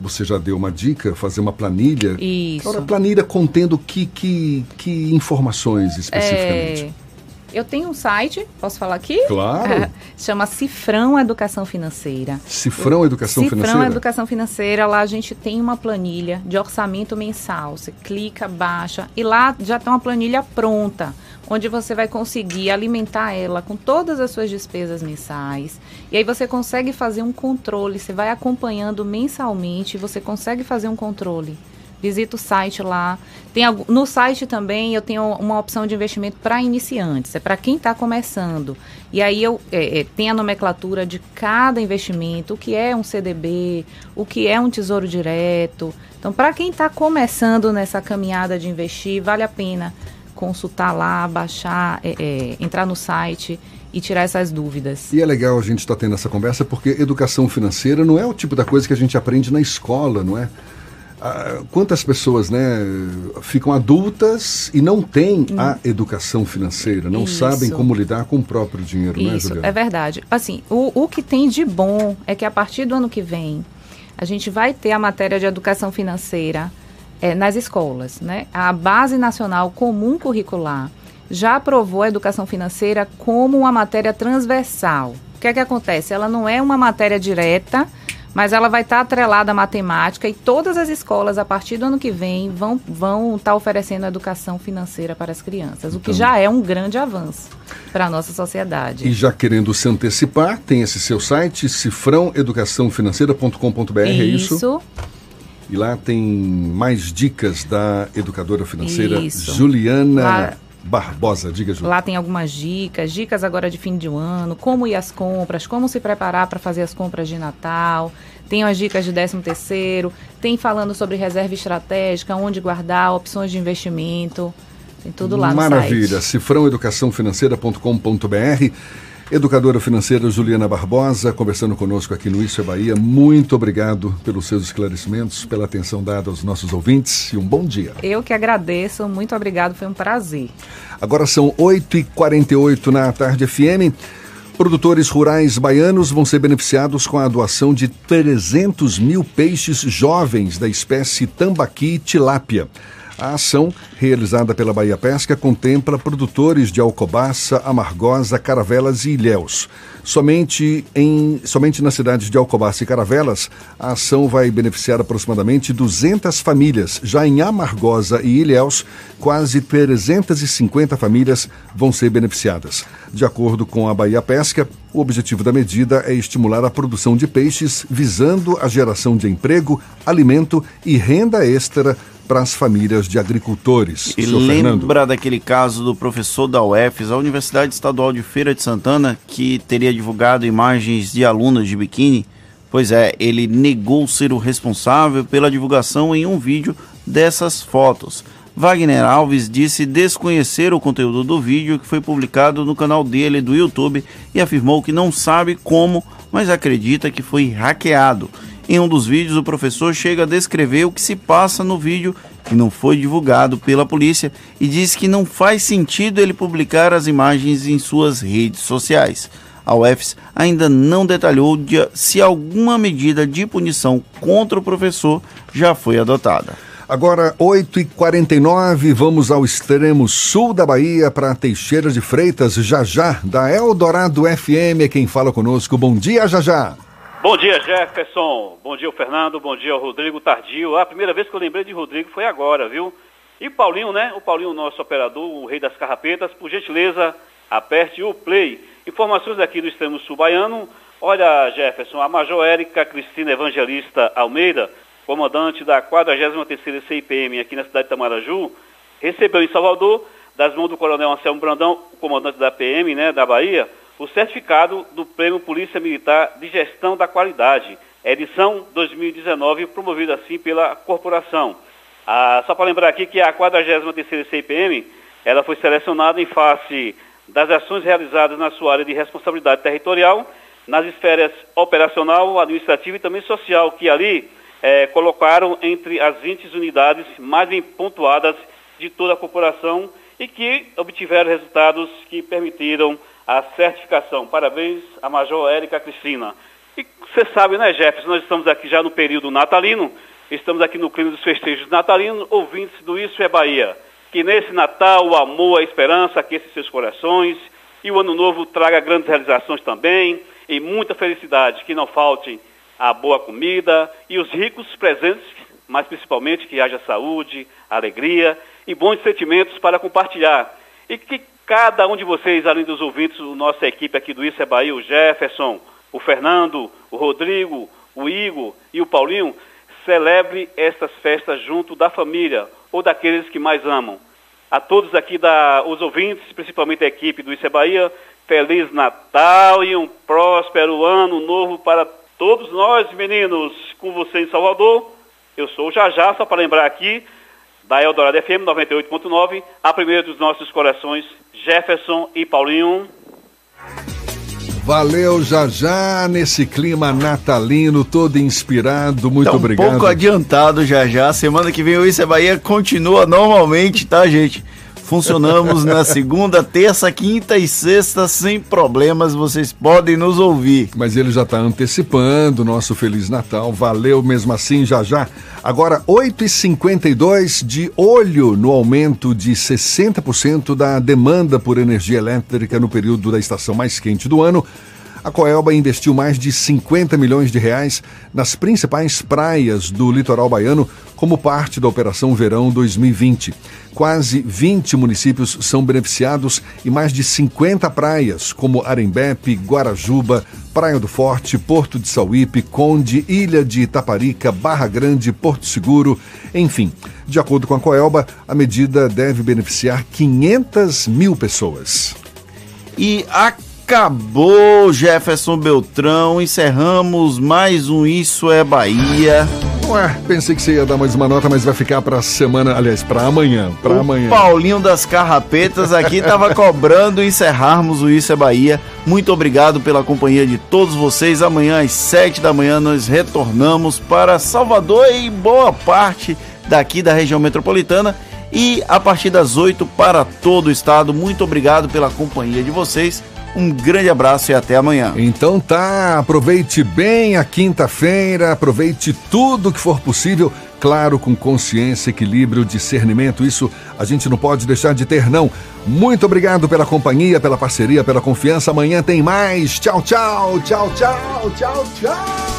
você já deu uma dica, fazer uma planilha. Isso. Agora, planilha contendo que, que, que informações especificamente? É... Eu tenho um site, posso falar aqui? Claro. É, chama Cifrão Educação Financeira. Cifrão Educação Cifrão Financeira? Cifrão Educação Financeira. Lá a gente tem uma planilha de orçamento mensal. Você clica, baixa e lá já tem uma planilha pronta onde você vai conseguir alimentar ela com todas as suas despesas mensais. E aí você consegue fazer um controle, você vai acompanhando mensalmente, você consegue fazer um controle. Visita o site lá. Tem no site também eu tenho uma opção de investimento para iniciantes, é para quem está começando. E aí eu é, é, tem a nomenclatura de cada investimento, o que é um CDB, o que é um tesouro direto. Então, para quem está começando nessa caminhada de investir, vale a pena consultar lá, baixar, é, é, entrar no site e tirar essas dúvidas. E é legal a gente estar tá tendo essa conversa porque educação financeira não é o tipo da coisa que a gente aprende na escola, não é? Ah, quantas pessoas né, ficam adultas e não têm hum. a educação financeira, não Isso. sabem como lidar com o próprio dinheiro, Isso, não é, Juliana? É verdade. Assim, o, o que tem de bom é que a partir do ano que vem a gente vai ter a matéria de educação financeira é, nas escolas. Né? A Base Nacional Comum Curricular já aprovou a educação financeira como uma matéria transversal. O que é que acontece? Ela não é uma matéria direta, mas ela vai estar atrelada à matemática e todas as escolas, a partir do ano que vem, vão estar vão tá oferecendo educação financeira para as crianças, o que então, já é um grande avanço para a nossa sociedade. E já querendo se antecipar, tem esse seu site, cifrãoeducaçãofinanceira.com.br, é isso? Isso. E lá tem mais dicas da educadora financeira Isso. Juliana. Lá... Barbosa, diga, Ju. Lá tem algumas dicas, dicas agora de fim de ano, como ir às compras, como se preparar para fazer as compras de Natal. Tem as dicas de 13 terceiro, tem falando sobre reserva estratégica, onde guardar, opções de investimento. Tem tudo lá Maravilha. no site. Maravilha. Cifrãoeducaçãofinanceira.com.br Educadora financeira Juliana Barbosa, conversando conosco aqui no Isso é Bahia. Muito obrigado pelos seus esclarecimentos, pela atenção dada aos nossos ouvintes e um bom dia. Eu que agradeço, muito obrigado, foi um prazer. Agora são 8h48 na tarde FM. Produtores rurais baianos vão ser beneficiados com a doação de 300 mil peixes jovens da espécie tambaqui tilápia. A ação, realizada pela Bahia Pesca, contempla produtores de Alcobaça, Amargosa, Caravelas e Ilhéus. Somente, em, somente nas cidades de Alcobaça e Caravelas, a ação vai beneficiar aproximadamente 200 famílias. Já em Amargosa e Ilhéus, quase 350 famílias vão ser beneficiadas. De acordo com a Bahia Pesca, o objetivo da medida é estimular a produção de peixes, visando a geração de emprego, alimento e renda extra para as famílias de agricultores. E lembra Fernando. daquele caso do professor da UFES, a Universidade Estadual de Feira de Santana, que teria divulgado imagens de alunas de biquíni? Pois é, ele negou ser o responsável pela divulgação em um vídeo dessas fotos. Wagner Alves disse desconhecer o conteúdo do vídeo que foi publicado no canal dele do YouTube e afirmou que não sabe como, mas acredita que foi hackeado em um dos vídeos, o professor chega a descrever o que se passa no vídeo que não foi divulgado pela polícia e diz que não faz sentido ele publicar as imagens em suas redes sociais. A UFS ainda não detalhou de, se alguma medida de punição contra o professor já foi adotada. Agora, 8h49, vamos ao extremo sul da Bahia para Teixeira de Freitas, já já, da Eldorado FM, é quem fala conosco. Bom dia, já já. Bom dia, Jefferson. Bom dia, Fernando. Bom dia, Rodrigo Tardio. A primeira vez que eu lembrei de Rodrigo foi agora, viu? E Paulinho, né? O Paulinho, nosso operador, o rei das carrapetas, por gentileza, aperte o play. Informações aqui do extremo sul baiano. Olha, Jefferson, a Major Érica Cristina Evangelista Almeida comandante da 43ª CIPM aqui na cidade de Tamaraju, recebeu em Salvador, das mãos do coronel Anselmo Brandão, comandante da PM, né, da Bahia, o certificado do Prêmio Polícia Militar de Gestão da Qualidade, edição 2019, promovido assim pela corporação. Ah, só para lembrar aqui que a 43ª CIPM, ela foi selecionada em face das ações realizadas na sua área de responsabilidade territorial, nas esferas operacional, administrativa e também social, que ali é, colocaram entre as 20 unidades mais bem pontuadas de toda a corporação e que obtiveram resultados que permitiram a certificação. Parabéns à Major Érica Cristina. E você sabe, né, Jefferson, nós estamos aqui já no período natalino, estamos aqui no clima dos festejos natalinos, ouvintes do Isso é Bahia. Que nesse Natal o amor, a esperança aqueça seus corações e o ano novo traga grandes realizações também e muita felicidade. Que não falte a boa comida e os ricos presentes, mas principalmente que haja saúde, alegria e bons sentimentos para compartilhar. E que cada um de vocês, além dos ouvintes, nossa equipe aqui do Isso é Bahia, o Jefferson, o Fernando, o Rodrigo, o Igor e o Paulinho, celebre estas festas junto da família ou daqueles que mais amam. A todos aqui, da, os ouvintes, principalmente a equipe do Isso é Bahia, Feliz Natal e um próspero ano novo para todos nós, meninos, com você em Salvador. Eu sou o Jajá, só para lembrar aqui, da Eldorado FM 98.9, a primeira dos nossos corações, Jefferson e Paulinho. Valeu, Jajá, nesse clima natalino, todo inspirado, muito tá um obrigado. Um pouco adiantado, Jajá. Semana que vem o Isso é Bahia continua normalmente, tá, gente? Funcionamos na segunda, terça, quinta e sexta sem problemas. Vocês podem nos ouvir. Mas ele já está antecipando o nosso Feliz Natal. Valeu mesmo assim, já já. Agora, 8h52, de olho no aumento de 60% da demanda por energia elétrica no período da estação mais quente do ano a Coelba investiu mais de 50 milhões de reais nas principais praias do litoral baiano como parte da Operação Verão 2020. Quase 20 municípios são beneficiados e mais de 50 praias, como Arembepe, Guarajuba, Praia do Forte, Porto de Sauípe, Conde, Ilha de Itaparica, Barra Grande, Porto Seguro, enfim. De acordo com a Coelba, a medida deve beneficiar 500 mil pessoas. E a Acabou Jefferson Beltrão, encerramos mais um Isso é Bahia. Ué, pensei que você ia dar mais uma nota, mas vai ficar pra semana, aliás, pra amanhã, pra o amanhã. Paulinho das Carrapetas aqui tava <laughs> cobrando encerrarmos o Isso é Bahia. Muito obrigado pela companhia de todos vocês. Amanhã às sete da manhã nós retornamos para Salvador e boa parte daqui da região metropolitana e a partir das 8 para todo o estado. Muito obrigado pela companhia de vocês. Um grande abraço e até amanhã. Então tá, aproveite bem a quinta-feira, aproveite tudo que for possível, claro, com consciência, equilíbrio, discernimento. Isso a gente não pode deixar de ter, não. Muito obrigado pela companhia, pela parceria, pela confiança. Amanhã tem mais. Tchau, tchau, tchau, tchau, tchau, tchau.